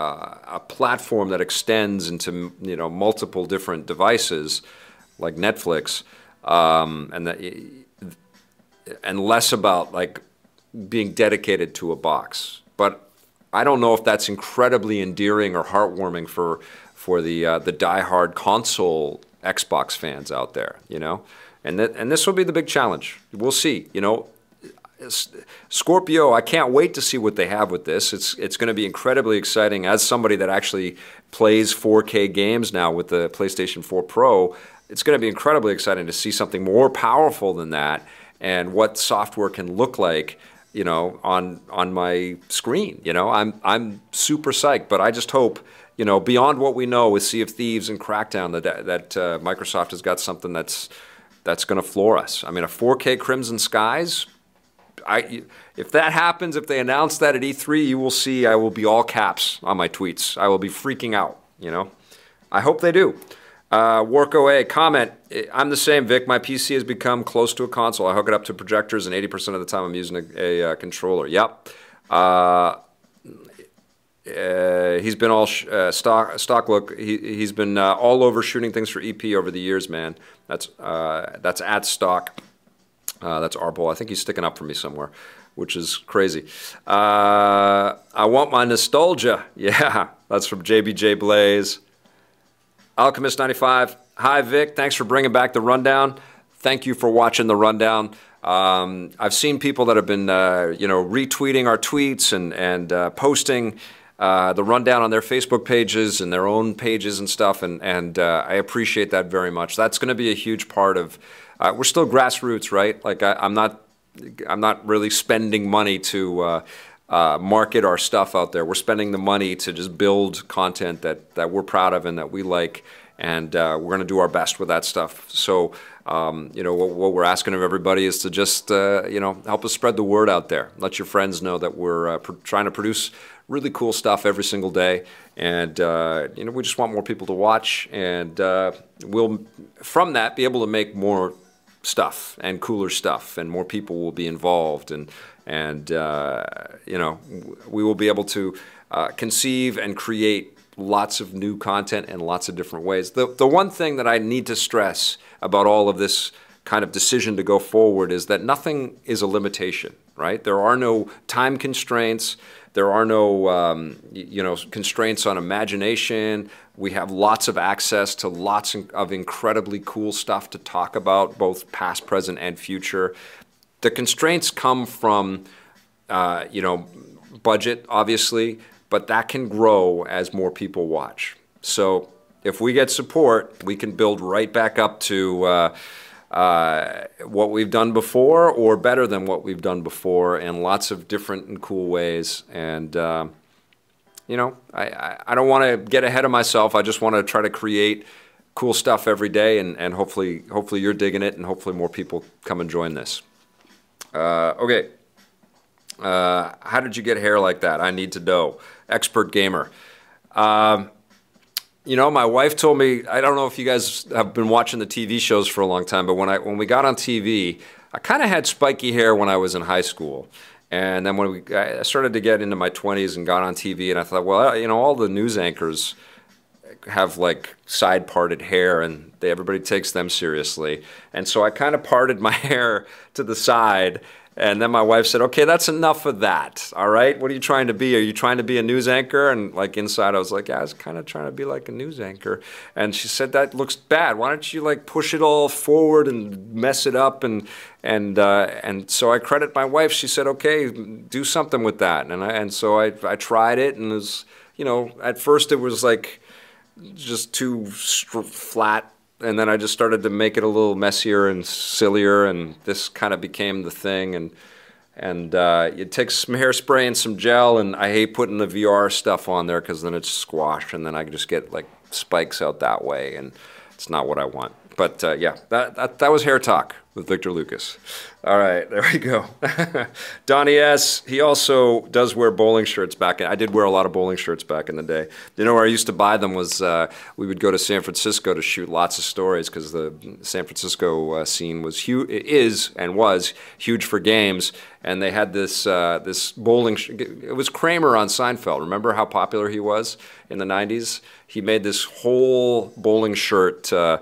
uh, a platform that extends into you know multiple different devices like Netflix, um, and that and less about like being dedicated to a box. But I don't know if that's incredibly endearing or heartwarming for for the uh, the diehard console Xbox fans out there, you know. And that and this will be the big challenge. We'll see, you know. Scorpio, I can't wait to see what they have with this. It's it's going to be incredibly exciting. As somebody that actually plays 4K games now with the PlayStation 4 Pro, it's going to be incredibly exciting to see something more powerful than that and what software can look like you know on on my screen you know i'm i'm super psyched but i just hope you know beyond what we know with sea of thieves and crackdown that that uh, microsoft has got something that's that's going to floor us i mean a 4k crimson skies I, if that happens, if they announce that at E3, you will see I will be all caps on my tweets. I will be freaking out, you know. I hope they do. Uh, Worko A comment. I'm the same, Vic. My PC has become close to a console. I hook it up to projectors, and 80% of the time I'm using a, a uh, controller. Yep. Uh, uh, he's been all sh- uh, stock. Stock look. He he's been uh, all over shooting things for EP over the years, man. That's uh, that's at stock. Uh, that's Arpol. I think he's sticking up for me somewhere, which is crazy. Uh, I want my nostalgia. (laughs) Yeah, that's from JBJ Blaze. Alchemist 95. Hi, Vic. Thanks for bringing back the rundown. Thank you for watching the rundown. Um, I've seen people that have been, you know, retweeting our tweets and and posting uh, the rundown on their Facebook pages and their own pages and stuff, and and uh, I appreciate that very much. That's going to be a huge part of. Uh, we're still grassroots, right? Like I, am not, I'm not really spending money to. Uh, uh, market our stuff out there. We're spending the money to just build content that, that we're proud of and that we like, and uh, we're going to do our best with that stuff. So, um, you know, what, what, we're asking of everybody is to just, uh, you know, help us spread the word out there. Let your friends know that we're uh, trying to produce really cool stuff every single day, and uh, you know, we just want more people to watch, and uh, we'll from that be able to make more stuff and cooler stuff, and more people will be involved and and uh, you know we will be able to uh, conceive and create lots of new content in lots of different ways. The the one thing that I need to stress about all of this kind of decision to go forward is that nothing is a limitation, right? There are no time constraints. There are no um, you know constraints on imagination. We have lots of access to lots of incredibly cool stuff to talk about, both past, present, and future. The constraints come from, uh, you know, budget, obviously, but that can grow as more people watch. So if we get support, we can build right back up to, uh, what we've done before or better than what we've done before in lots of different and cool ways. And, uh, you know, I, I, I don't want to get ahead of myself. I just want to try to create cool stuff every day, and, and hopefully, hopefully you're digging it, and hopefully more people come and join this. Uh, okay. Uh, how did you get hair like that? I need to know. Expert gamer. Um, you know, my wife told me. I don't know if you guys have been watching the TV shows for a long time, but when I when we got on TV, I kind of had spiky hair when I was in high school, and then when we I started to get into my 20s and got on TV, and I thought, well, you know, all the news anchors have like side parted hair and they, everybody takes them seriously. And so I kind of parted my (laughs) hair to the side and then my wife said, "Okay, that's enough of that. All right, what are you trying to be? Are you trying to be a news anchor?" And like inside, I was like, "Yeah, I was kind of trying to be like a news anchor." And she said, "That looks bad. Why don't you like push it all forward and mess it up?" And and uh, and so I credit my wife. She said, "Okay, do something with that." And I and so I I tried it, and it was you know at first it was like just too flat and then I just started to make it a little messier and sillier, and this kind of became the thing. And and uh, you take some hairspray and some gel, and I hate putting the VR stuff on there because then it's squash, and then I just get like spikes out that way, and it's not what I want. But uh, yeah, that, that that was hair talk with Victor Lucas. All right, (laughs) there we go. (laughs) Donnie S. He also does wear bowling shirts back. In, I did wear a lot of bowling shirts back in the day. You know where I used to buy them was uh, we would go to San Francisco to shoot lots of stories because the San Francisco uh, scene was huge, is and was huge for games. And they had this uh, this bowling. Sh- it was Kramer on Seinfeld. Remember how popular he was in the '90s? He made this whole bowling shirt. Uh,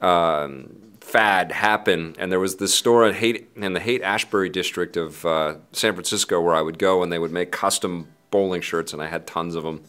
um, fad happen. And there was this store in, Haight, in the Haight Ashbury district of uh, San Francisco where I would go, and they would make custom bowling shirts, and I had tons of them.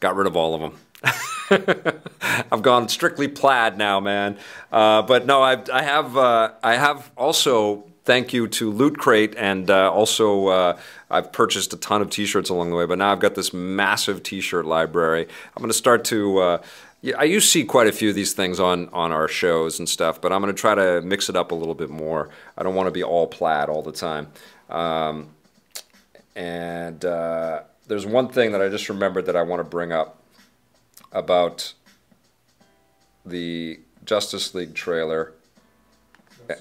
Got rid of all of them. (laughs) I've gone strictly plaid now, man. Uh, but no, I've, I have. Uh, I have also. Thank you to Loot Crate, and uh, also uh, I've purchased a ton of T-shirts along the way. But now I've got this massive T-shirt library. I'm going to start to uh, yeah, I used to see quite a few of these things on, on our shows and stuff, but I'm going to try to mix it up a little bit more. I don't want to be all plaid all the time. Um, and uh, there's one thing that I just remembered that I want to bring up about the Justice League trailer.
No?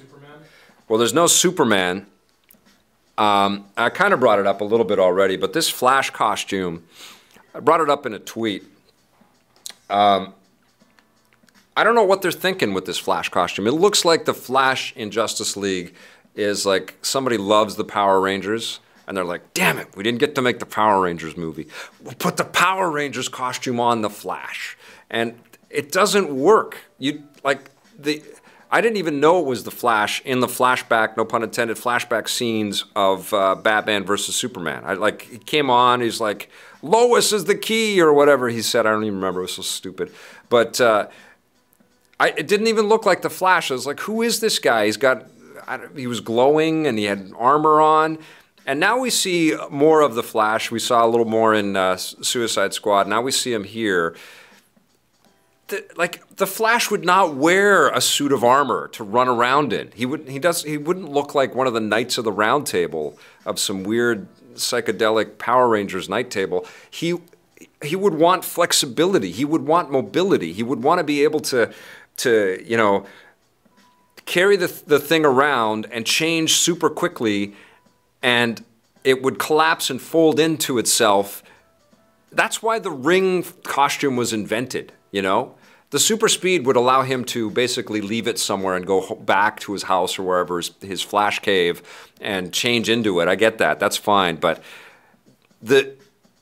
Well, there's no Superman. Um, I kind of brought it up a little bit already, but this Flash costume, I brought it up in a tweet um, I don't know what they're thinking with this Flash costume. It looks like the Flash in Justice League is like somebody loves the Power Rangers and they're like, damn it, we didn't get to make the Power Rangers movie. We'll put the Power Rangers costume on the Flash. And it doesn't work. You like the I didn't even know it was the Flash in the flashback, no pun intended, flashback scenes of uh, Batman versus Superman. I like he came on, he's like, Lois is the key or whatever he said. I don't even remember. It was so stupid. But uh, I, it didn't even look like the Flash. I was like, who is this guy? He's got, he was glowing and he had armor on. And now we see more of the Flash. We saw a little more in uh, Suicide Squad. Now we see him here. The, like the Flash would not wear a suit of armor to run around in. He would he does he wouldn't look like one of the Knights of the Round Table of some weird psychedelic Power Rangers night table, he he would want flexibility. He would want mobility. He would want to be able to to you know carry the the thing around and change super quickly, and it would collapse and fold into itself. That's why the ring costume was invented. You know, the super speed would allow him to basically leave it somewhere and go back to his house or wherever his, his flash cave and change into it. I get that. That's fine. But the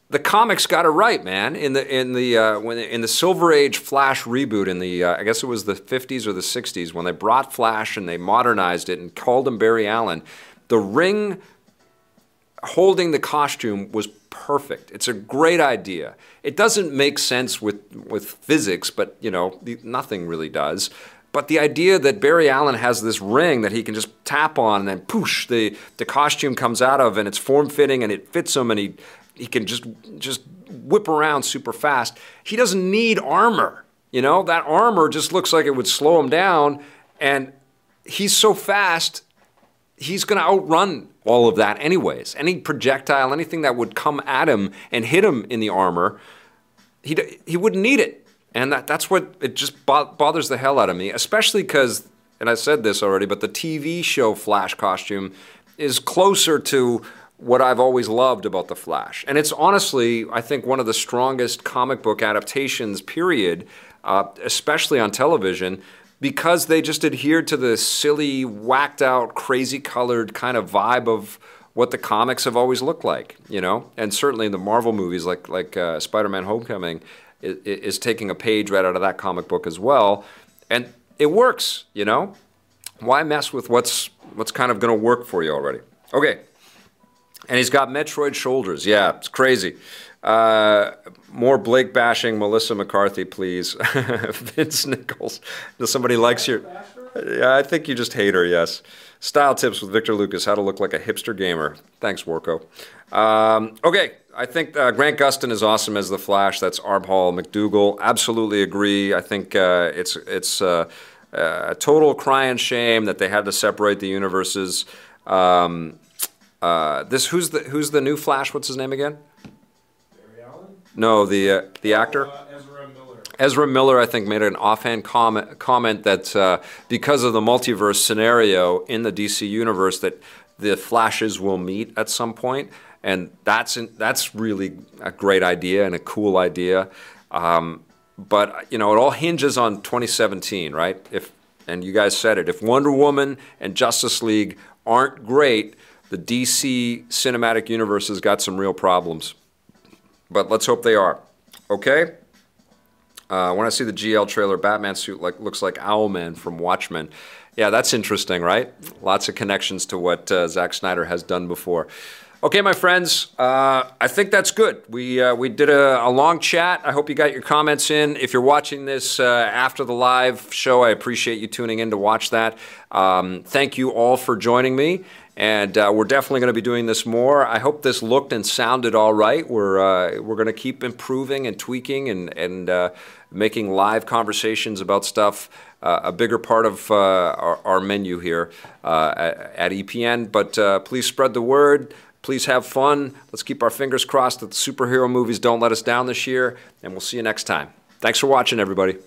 the comics got it right, man. In the in the uh, when in the Silver Age Flash reboot in the uh, I guess it was the 50s or the 60s when they brought Flash and they modernized it and called him Barry Allen. The ring holding the costume was perfect. It's a great idea. It doesn't make sense with, with physics, but you know, nothing really does. But the idea that Barry Allen has this ring that he can just tap on and then poosh, the, the costume comes out of and it's form fitting and it fits him and he, he can just, just whip around super fast. He doesn't need armor. You know, that armor just looks like it would slow him down. And he's so fast, he's going to outrun all of that anyways. Any projectile, anything that would come at him and hit him in the armor, he he wouldn't need it. And that, that's what it just bothers the hell out of me, especially because, and I said this already, but the TV show Flash costume is closer to what I've always loved about The Flash. And it's honestly, I think, one of the strongest comic book adaptations, period, uh, especially on television, because they just adhered to the silly, whacked out, crazy colored kind of vibe of what the comics have always looked like, you know? And certainly in the Marvel movies like, like uh, Spider Man Homecoming is, is taking a page right out of that comic book as well. And it works, you know? Why mess with what's, what's kind of going to work for you already? Okay, and he's got Metroid shoulders. Yeah, it's crazy. Uh, more Blake bashing, Melissa McCarthy, please. (laughs) Vince Nichols. Does somebody likes your? Yeah, I think you just hate her. Yes. Style tips with Victor Lucas: How to look like a hipster gamer. Thanks, Warco. Um, okay, I think uh, Grant Gustin is awesome as the Flash. That's Arbhall McDougal. Absolutely agree. I think uh, it's it's uh, a total crying shame that they had to separate the universes. Um, uh, this who's the who's the new Flash? What's his name again? No, the uh, the actor.
Uh, Ezra Miller.
Ezra Miller, I think, made an offhand comment comment that uh, because of the multiverse scenario in the DC universe, that the Flashes will meet at some point, and that's in, that's really a great idea and a cool idea. Um, but you know, it all hinges on 2017, right? If and you guys said it, if Wonder Woman and Justice League aren't great the DC cinematic universe has got some real problems. But let's hope they are. Okay? Uh, when I see the GL trailer, Batman suit like looks like Owlman from Watchmen. Yeah, that's interesting, right? Lots of connections to what uh, Zack Snyder has done before. Okay, my friends, uh, I think that's good. We, uh, we did a, a, long chat. I hope you got your comments in. If you're watching this uh, after the live show, I appreciate you tuning in to watch that. Um, thank you all for joining me. And uh, we're definitely going to be doing this more. I hope this looked and sounded all right. We're, uh, we're going to keep improving and tweaking and, and uh, making live conversations about stuff uh, a bigger part of uh, our, our, menu here uh, at, at, EPN. But please spread the word. Please have fun. Let's keep our fingers crossed that the superhero movies don't let us down this year. And we'll see you next time. Thanks for watching, everybody.